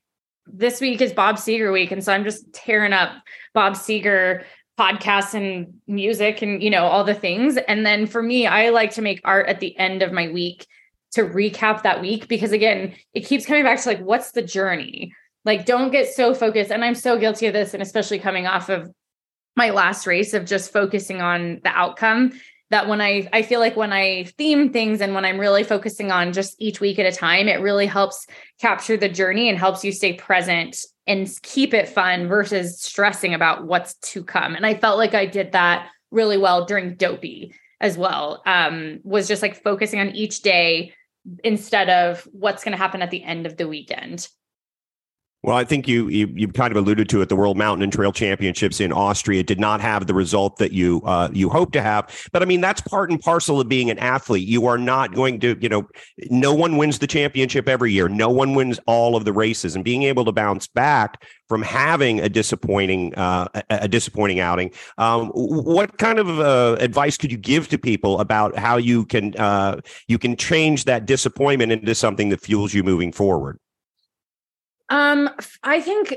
this week is Bob Seger week. And so I'm just tearing up Bob Seger podcasts and music and you know all the things and then for me i like to make art at the end of my week to recap that week because again it keeps coming back to like what's the journey like don't get so focused and i'm so guilty of this and especially coming off of my last race of just focusing on the outcome that when i i feel like when i theme things and when i'm really focusing on just each week at a time it really helps capture the journey and helps you stay present and keep it fun versus stressing about what's to come. And I felt like I did that really well during Dopey as well. Um, was just like focusing on each day instead of what's going to happen at the end of the weekend. Well, I think you, you, you kind of alluded to it. The World Mountain and Trail Championships in Austria did not have the result that you uh, you hope to have. But I mean, that's part and parcel of being an athlete. You are not going to, you know, no one wins the championship every year. No one wins all of the races, and being able to bounce back from having a disappointing uh, a, disappointing outing. Um, what kind of uh, advice could you give to people about how you can uh, you can change that disappointment into something that fuels you moving forward? Um, I think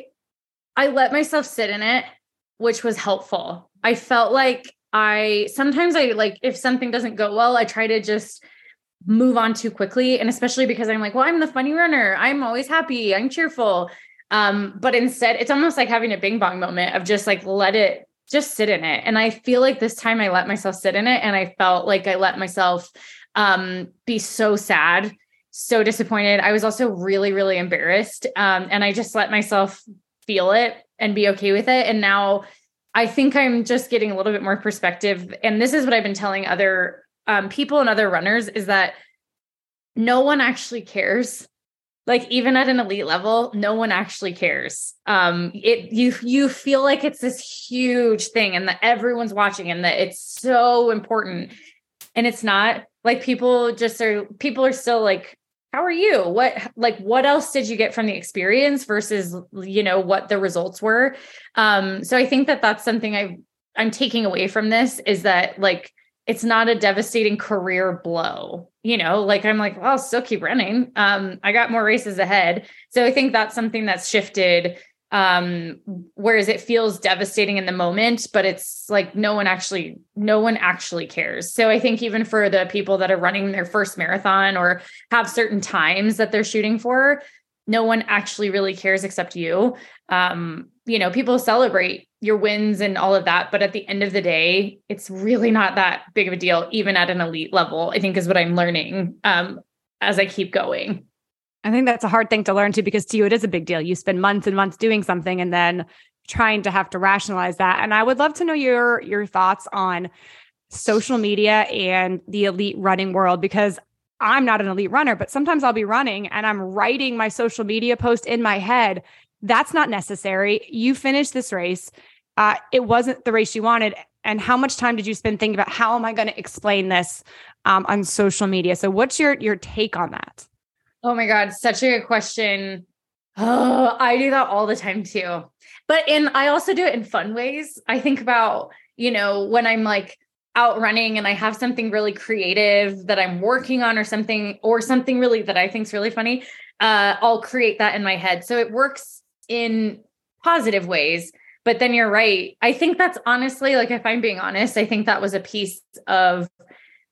I let myself sit in it, which was helpful. I felt like I sometimes I like if something doesn't go well, I try to just move on too quickly. And especially because I'm like, well, I'm the funny runner. I'm always happy. I'm cheerful. Um, but instead, it's almost like having a bing bong moment of just like let it just sit in it. And I feel like this time I let myself sit in it and I felt like I let myself um be so sad so disappointed. I was also really, really embarrassed. Um, and I just let myself feel it and be okay with it. And now I think I'm just getting a little bit more perspective. And this is what I've been telling other um, people and other runners is that no one actually cares. Like even at an elite level, no one actually cares. Um, it you you feel like it's this huge thing and that everyone's watching and that it's so important. And it's not like people just are people are still like how are you? What like what else did you get from the experience versus you know what the results were? Um so i think that that's something i i'm taking away from this is that like it's not a devastating career blow you know? Like i'm like well i'll still keep running. Um i got more races ahead. So i think that's something that's shifted um whereas it feels devastating in the moment but it's like no one actually no one actually cares. So i think even for the people that are running their first marathon or have certain times that they're shooting for no one actually really cares except you. Um you know people celebrate your wins and all of that but at the end of the day it's really not that big of a deal even at an elite level i think is what i'm learning um as i keep going I think that's a hard thing to learn too, because to you, it is a big deal. You spend months and months doing something and then trying to have to rationalize that. And I would love to know your your thoughts on social media and the elite running world because I'm not an elite runner, but sometimes I'll be running and I'm writing my social media post in my head. That's not necessary. You finished this race. Uh, it wasn't the race you wanted. And how much time did you spend thinking about how am I going to explain this um, on social media? So, what's your your take on that? Oh my God, such a good question. Oh, I do that all the time too. But in I also do it in fun ways. I think about, you know, when I'm like out running and I have something really creative that I'm working on or something, or something really that I think is really funny, uh, I'll create that in my head. So it works in positive ways. But then you're right. I think that's honestly, like, if I'm being honest, I think that was a piece of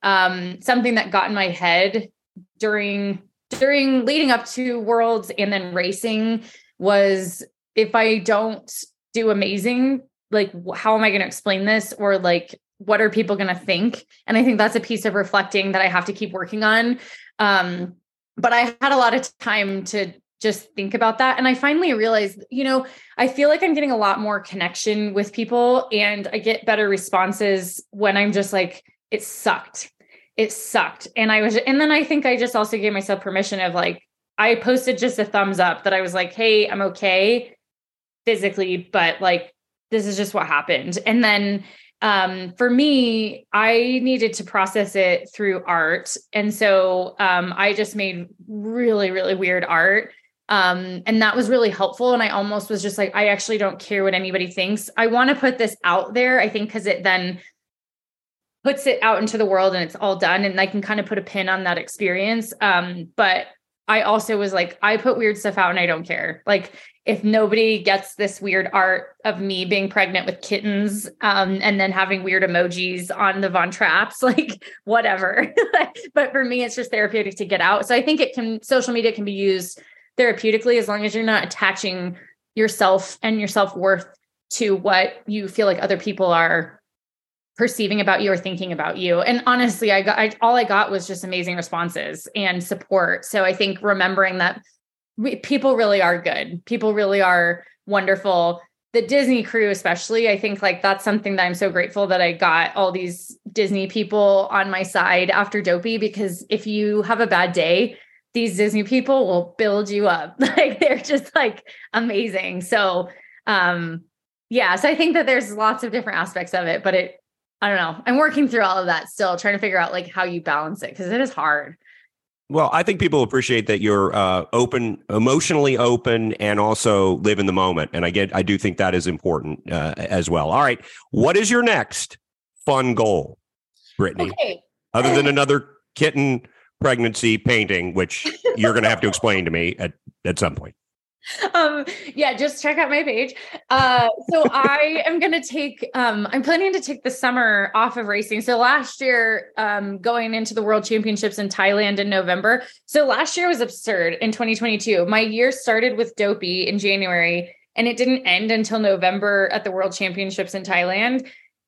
um, something that got in my head during during leading up to worlds and then racing was if I don't do amazing, like how am I going to explain this or like what are people going to think? And I think that's a piece of reflecting that I have to keep working on. Um, but I had a lot of time to just think about that. And I finally realized, you know, I feel like I'm getting a lot more connection with people and I get better responses when I'm just like, it sucked it sucked. And I was, and then I think I just also gave myself permission of like, I posted just a thumbs up that I was like, hey, I'm okay physically, but like this is just what happened. And then um, for me, I needed to process it through art. And so um, I just made really, really weird art. Um, and that was really helpful. And I almost was just like, I actually don't care what anybody thinks. I want to put this out there, I think, because it then puts it out into the world and it's all done. And I can kind of put a pin on that experience. Um, but I also was like, I put weird stuff out and I don't care. Like, if nobody gets this weird art of me being pregnant with kittens um, and then having weird emojis on the Von Traps, like whatever. but for me, it's just therapeutic to get out. So I think it can, social media can be used therapeutically as long as you're not attaching yourself and your self worth to what you feel like other people are perceiving about you or thinking about you. And honestly, I got I, all I got was just amazing responses and support. So I think remembering that we, people really are good. People really are wonderful. The Disney crew, especially, I think like that's something that I'm so grateful that I got all these Disney people on my side after Dopey because if you have a bad day, these Disney people will build you up. like they're just like amazing. So, um, yeah, so I think that there's lots of different aspects of it, but it I don't know. I'm working through all of that still, trying to figure out like how you balance it because it is hard. Well, I think people appreciate that you're uh, open, emotionally open, and also live in the moment. And I get, I do think that is important uh, as well. All right, what is your next fun goal, Brittany? Okay. Other than another kitten pregnancy painting, which you're going to have to explain to me at at some point um yeah just check out my page. Uh so i am gonna take um i'm planning to take the summer off of racing. So last year um going into the world championships in thailand in november so last year was absurd in 2022 my year started with dopey in january and it didn't end until november at the world championships in thailand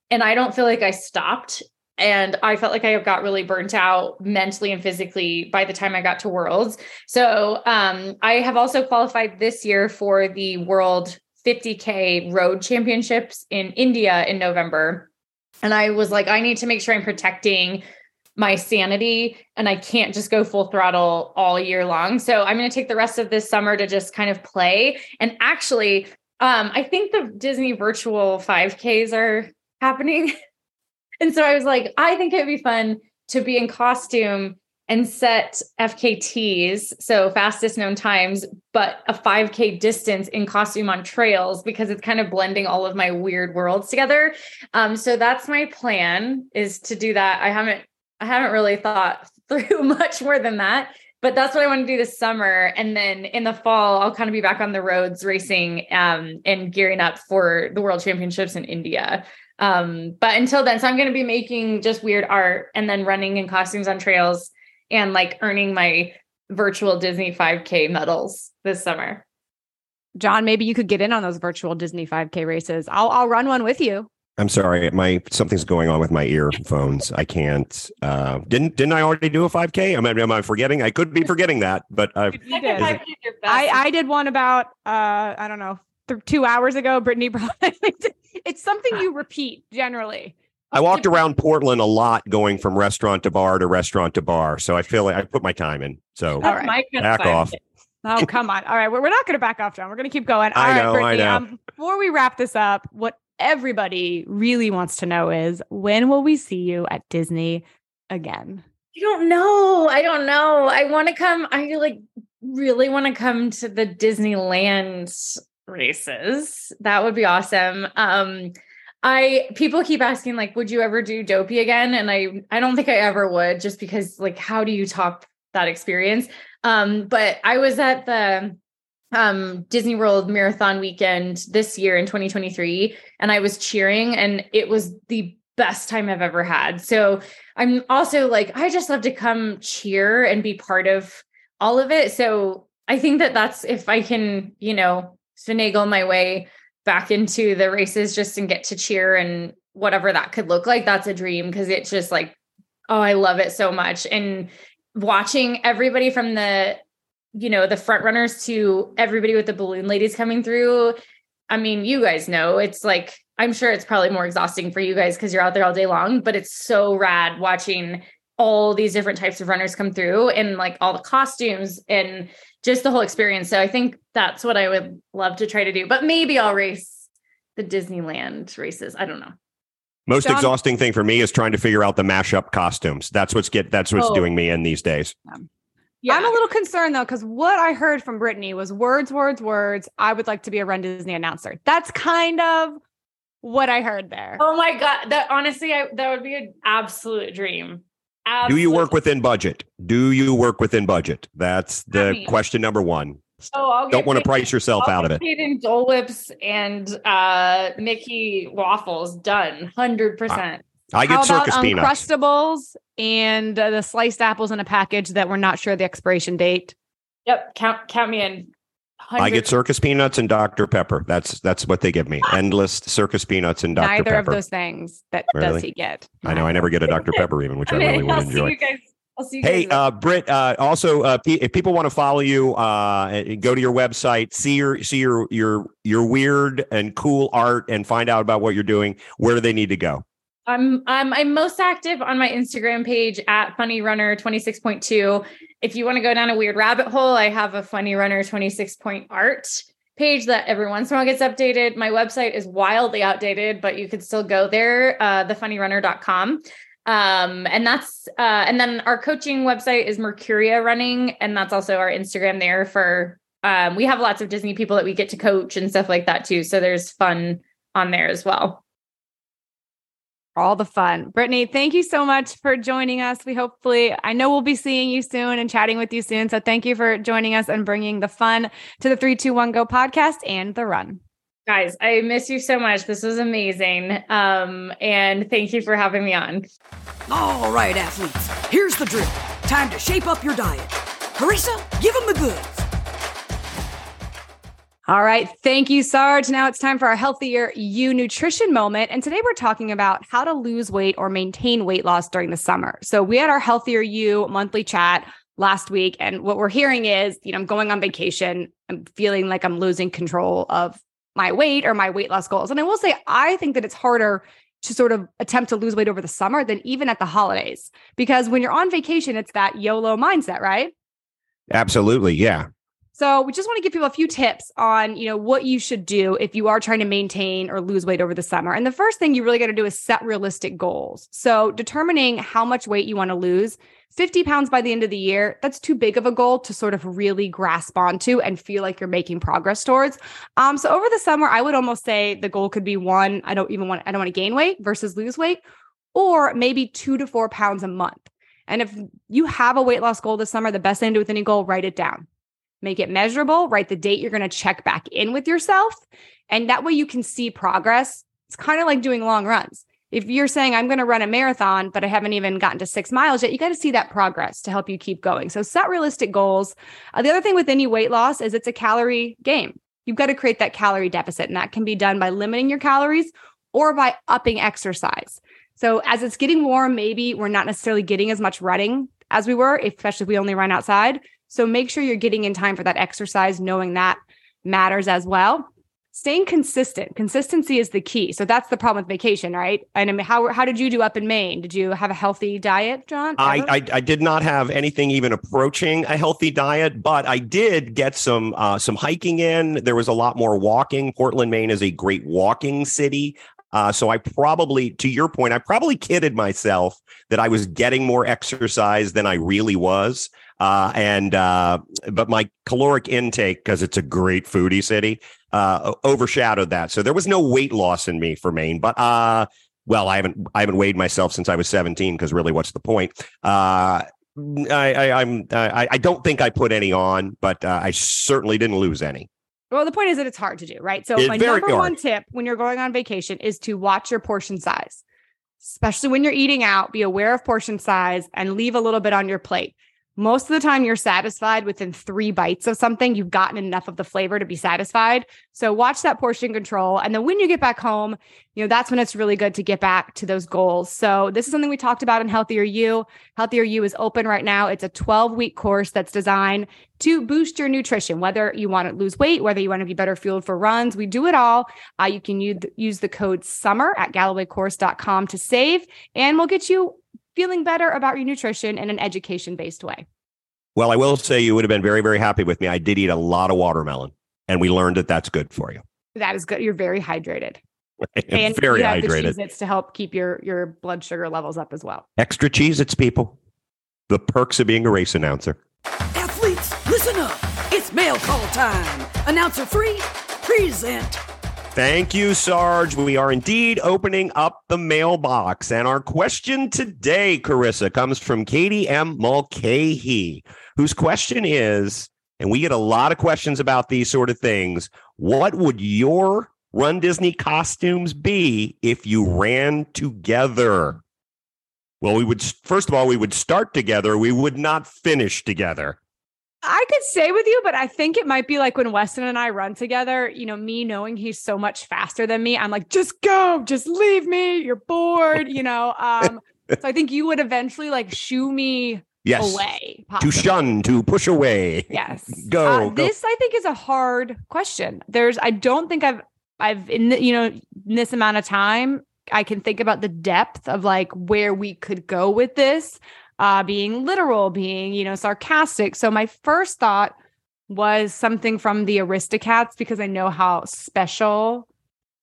and i don't feel like i stopped and I felt like I got really burnt out mentally and physically by the time I got to Worlds. So um, I have also qualified this year for the World 50K Road Championships in India in November. And I was like, I need to make sure I'm protecting my sanity and I can't just go full throttle all year long. So I'm going to take the rest of this summer to just kind of play. And actually, um, I think the Disney virtual 5Ks are happening And so I was like, I think it would be fun to be in costume and set FKTs, so fastest known times, but a 5K distance in costume on trails because it's kind of blending all of my weird worlds together. Um, so that's my plan is to do that. I haven't I haven't really thought through much more than that, but that's what I want to do this summer. And then in the fall, I'll kind of be back on the roads racing um, and gearing up for the World Championships in India. Um, but until then, so I'm going to be making just weird art and then running in costumes on trails and like earning my virtual Disney 5K medals this summer. John, maybe you could get in on those virtual Disney 5K races. I'll I'll run one with you. I'm sorry, my something's going on with my earphones. I can't. Uh, didn't didn't I already do a 5K? Am I, am I forgetting? I could be forgetting that, but I've, I, I did one about uh, I don't know th- two hours ago. Brittany brought it's something you repeat generally. I walked around Portland a lot, going from restaurant to bar to restaurant to bar. So I feel like I put my time in. So All right. back off. Oh, come on. All right. We're, we're not going to back off, John. We're going to keep going. All I right, know, Brittany, I know. Um, before we wrap this up, what everybody really wants to know is when will we see you at Disney again? I don't know. I don't know. I want to come. I like really want to come to the Disneyland races. That would be awesome. Um, I people keep asking like, would you ever do Dopey again? And I I don't think I ever would, just because like, how do you top that experience? Um, but I was at the um Disney World Marathon weekend this year in 2023, and I was cheering, and it was the best time I've ever had. So I'm also like, I just love to come cheer and be part of all of it. So I think that that's if I can, you know, finagle my way back into the races just and get to cheer and whatever that could look like. That's a dream because it's just like oh i love it so much. And watching everybody from the you know the front runners to everybody with the balloon ladies coming through i mean you guys know it's like i'm sure it's probably more exhausting for you guys because you're out there all day long but it's so rad watching all these different types of runners come through and like all the costumes and just the whole experience. So I think that's what I would love to try to do. But maybe I'll race the Disneyland races. I don't know. Most John- exhausting thing for me is trying to figure out the mashup costumes. That's what's get that's what's Oh. doing me in these days. Yeah. I'm a little concerned though, because what I heard from Brittany was words, words, words. I would like to be a runDisney announcer. That's kind of what I heard there. oh my god, that honestly, I, that would be an absolute dream. Do you work within budget? Do you work within budget? That's the I mean- question number one. Oh, I'll Don't want to price yourself I'll out of it. Paid in Dole Whips and uh, Mickey waffles. Done, hundred percent. I get How about peanuts. Uncrustables and uh, the sliced apples in a package that we're not sure the expiration date? Yep, count count me in. I get circus peanuts and Dr. Pepper. That's that's what they give me. Endless circus peanuts and Dr. Neither Pepper. Neither of those things that does he get. I know I never get a Dr. Pepper even, which I really would I'll see enjoy. you guys. I'll see you Hey, uh, Britt. Uh, also, uh, pe- if people want to follow you, uh, go to your website, see your see your your your weird and cool art, and find out about what you're doing. Where do they need to go? I'm I'm I'm most active on my Instagram page at Funny Runner 26.2. If you want to go down a weird rabbit hole, I have a Funny Runner 26 point art page that every once in a while gets updated. My website is wildly outdated, but you could still go there, uh, thefunnyrunner.com. Um, and that's uh, and then our coaching website is Mercuria Running, and that's also our Instagram there for um, we have lots of Disney people that we get to coach and stuff like that too. So there's fun on there as well. All the fun. Brittany, thank you so much for joining us. We hopefully, I know we'll be seeing you soon and chatting with you soon. So thank you for joining us and bringing the fun to the 321 Go podcast and the run. Guys, I miss you so much. This was amazing. Um, and thank you for having me on. All right, athletes, here's the drill. Time to shape up your diet. Carissa, give them the goods. All right. Thank you, Sarge. Now it's time for our healthier you nutrition moment. And today we're talking about how to lose weight or maintain weight loss during the summer. So we had our healthier you monthly chat last week. And what we're hearing is, you know, I'm going on vacation. I'm feeling like I'm losing control of my weight or my weight loss goals. And I will say, I think that it's harder to sort of attempt to lose weight over the summer than even at the holidays. Because when you're on vacation, it's that YOLO mindset, right? Absolutely, yeah. So we just want to give people a few tips on, you know, what you should do if you are trying to maintain or lose weight over the summer. And the first thing you really got to do is set realistic goals. So determining how much weight you want to lose, 50 pounds by the end of the year, that's too big of a goal to sort of really grasp onto and feel like you're making progress towards. Um, so over the summer, I would almost say the goal could be one, I don't even want, I don't want to gain weight versus lose weight, or maybe two to four pounds a month. And if you have a weight loss goal this summer, the best thing to do with any goal, write it down make it measurable, write the date you're going to check back in with yourself. And that way you can see progress. It's kind of like doing long runs. If you're saying, I'm going to run a marathon, but I haven't even gotten to six miles yet, you got to see that progress to help you keep going. So set realistic goals. Uh, the other thing with any weight loss is it's a calorie game. You've got to create that calorie deficit, and that can be done by limiting your calories or by upping exercise. So as it's getting warm, maybe we're not necessarily getting as much running as we were, especially if we only run outside. So make sure you're getting in time for that exercise, knowing that matters as well. Staying consistent. Consistency is the key. So that's the problem with vacation, right? And I mean, how how did you do up in Maine? Did you have a healthy diet, John? I, I I did not have anything even approaching a healthy diet, but I did get some uh, some hiking in. There was a lot more walking. Portland, Maine is a great walking city. Uh, so I probably, to your point, I probably kidded myself that I was getting more exercise than I really was. Uh, and uh, but my caloric intake, because it's a great foodie city, uh, overshadowed that. So there was no weight loss in me for Maine. But uh, well, I haven't I haven't weighed myself since I was 17. Because really, what's the point? Uh, I, I I'm I, I don't think I put any on, but uh, I certainly didn't lose any. Well, the point is that it's hard to do, right? So It's my number hard. one tip when you're going on vacation is to watch your portion size. Especially when you're eating out, be aware of portion size and leave a little bit on your plate. Most of the time you're satisfied within 3 bites of something, you've gotten enough of the flavor to be satisfied. So watch that portion control and then when you get back home, you know, that's when it's really good to get back to those goals. So this is something we talked about in Healthier You. Healthier You is open right now. It's a 12-week course that's designed to boost your nutrition, whether you want to lose weight, whether you want to be better fueled for runs. We do it all. Uh, you can use, use the code SUMMER at GallowayCourse.com to save, and we'll get you feeling better about your nutrition in an education based way. Well, I will say you would have been very very happy with me. I did eat a lot of watermelon, and we learned that that's good for you. That is good. You're very hydrated. And very you have hydrated. The Cheez-Its to help keep your your blood sugar levels up as well. Extra cheese, it's people. The perks of being a race announcer. Athletes, listen up. It's mail call time. Announcer three, present. Thank you, Sarge. We are indeed opening up the mailbox. And our question today, Carissa, comes from Katie M. Mulcahy, whose question is, and we get a lot of questions about these sort of things. What would your runDisney costumes be if you ran together? Well, we would, first of all, we would start together. We would not finish together. I could stay with you, but I think it might be like when Weston and I run together, you know, me knowing he's so much faster than me, I'm like, just go, just leave me. You're bored, you know. Um, so I think you would eventually like shoo me Yes. away. To shun, to push away. Yes. Go, Uh, go. This I think is a hard question. There's I don't think I've I've in the, you know in this amount of time I can think about the depth of like where we could go with this uh being literal, being, you know, sarcastic. So my first thought was something from the Aristocats because I know how special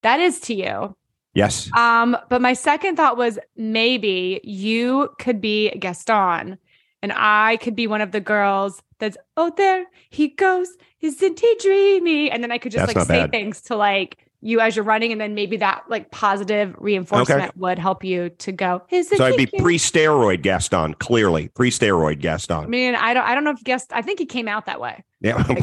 that is to you. Yes. Um, but my second thought was maybe you could be Gaston and I could be one of the girls that's, oh, there he goes. Isn't he dreamy? And then I could just That's like say bad. things to like you as you're running. And then maybe that like positive reinforcement would help you to go, So I'd be cute?" pre-steroid Gaston, clearly pre-steroid Gaston. I Gaston. mean, I don't, I don't know if guest, I think he came out that way. Yeah.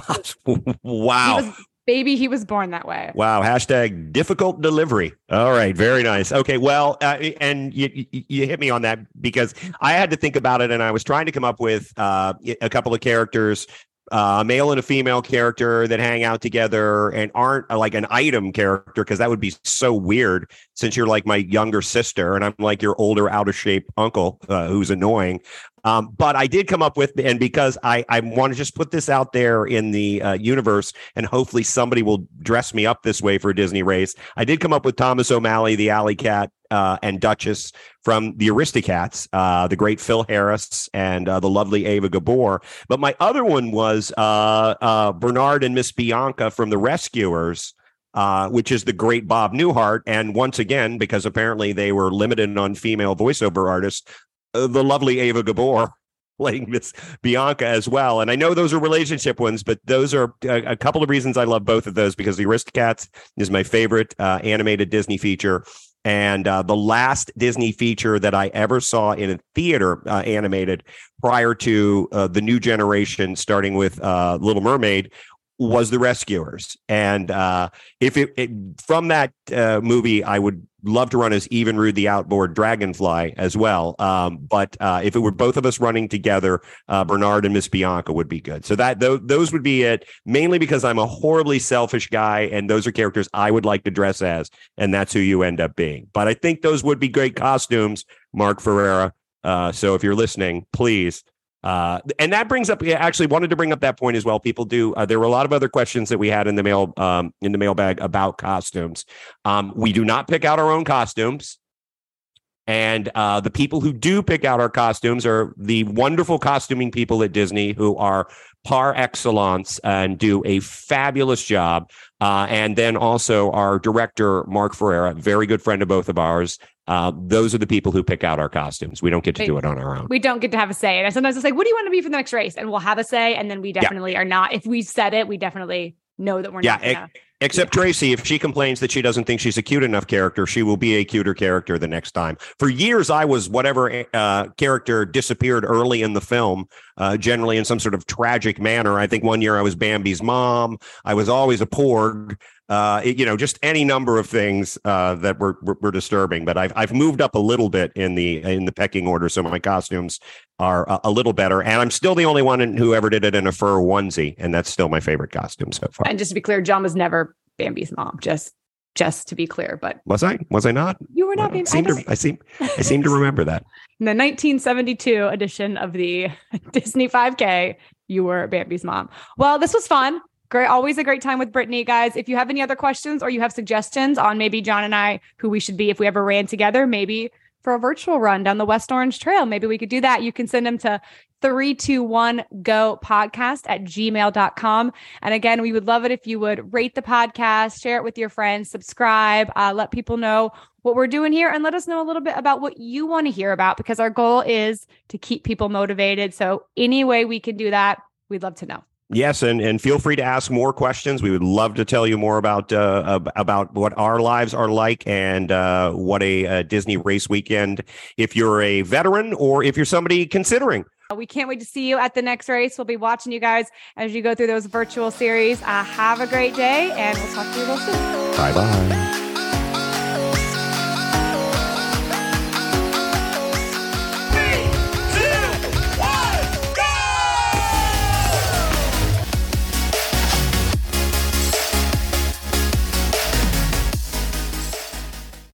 He wow. was, baby, he was born that way. Wow. Hashtag difficult delivery. All right. Very nice. Okay. Well, uh, and you, you you hit me on that because I had to think about it, and I was trying to come up with uh, a couple of characters. Uh, a male and a female character that hang out together and aren't uh, like an item character because that would be so weird since you're like my younger sister and I'm like your older out of shape uncle uh, who's annoying. Um, but I did come up with, and because I, I want to just put this out there in the uh, universe, and hopefully somebody will dress me up this way for a Disney race. I did come up with Thomas O'Malley, the Alley Cat, uh, and Duchess from the Aristocats, uh, the great Phil Harris, and uh, the lovely Eva Gabor. But my other one was uh, uh, Bernard and Miss Bianca from the Rescuers. Uh, which is the great Bob Newhart. And once again, because apparently they were limited on female voiceover artists, the lovely Eva Gabor playing Miss Bianca as well. And I know those are relationship ones, but those are a, a couple of reasons I love both of those because the Aristocats is my favorite uh, animated Disney feature. And uh, the last Disney feature that I ever saw in a theater uh, animated prior to uh, the new generation, starting with uh, Little Mermaid, was The Rescuers. And uh, if it, it from that uh, movie, I would love to run as Evinrude the Outboard Dragonfly as well. Um, but uh, if it were both of us running together, uh, Bernard and Miss Bianca would be good. So that th- those would be it. Mainly because I'm a horribly selfish guy, and those are characters I would like to dress as, and that's who you end up being. But I think those would be great costumes, Mark Ferreira Uh, so if you're listening, please. Uh, and that brings up. Yeah, actually, wanted to bring up that point as well. People do. Uh, there were a lot of other questions that we had in the mail um, in the mailbag about costumes. Um, we do not pick out our own costumes. And uh, the people who do pick out our costumes are the wonderful costuming people at Disney who are par excellence and do a fabulous job. Uh, and then also our director, Mark Ferreira, very good friend of both of ours. Uh, those are the people who pick out our costumes. We don't get to They- do it on our own. We don't get to have a say. And sometimes it's like, what do you want to be for the next race? And we'll have a say. And then we definitely are not. If we said it, we definitely know that we're Yeah, not. Gonna, Except Tracy, if she complains that she doesn't think she's a cute enough character, she will be a cuter character the next time. For years, I was whatever uh, character disappeared early in the film, uh, generally in some sort of tragic manner. I think one year I was Bambi's mom. I was always a porg. Uh, it- you know, just any number of things uh, that were, were were disturbing. But I've I've moved up a little bit in the in the pecking order, so my costumes are a, a little better. And I'm still the only one in, who ever did it in a fur onesie, and that's still my favorite costume so far. and just to be clear, John was never Bambi's mom. Just, just to be clear, but Was I? Was I not? you were not Well, Bambi. I seem I to. I seem. I seem to remember that. in the 1972 edition of the Disney 5K, you were Bambi's mom. Well, this was fun. Great, always a great time with Brittany, guys. If you have any other questions or you have suggestions on maybe John and I, who we should be if we ever ran together, maybe for a virtual run down the West Orange Trail, maybe we could do that. You can send them to 321go podcast at gmail.com. And again, we would love it if you would rate the podcast, share it with your friends, subscribe, uh, let people know what we're doing here, and let us know a little bit about what you want to hear about because our goal is to keep people motivated. So, any way we can do that, we'd love to know. Yes, and, and feel free to ask more questions. We would love to tell you more about uh, about what our lives are like and uh, what a, a Disney race weekend. If you're a veteran or if you're somebody considering we can't wait to see you at the next race. We'll be watching you guys as you go through those virtual series. Uh, have a great day, and we'll talk to you real soon. Bye bye.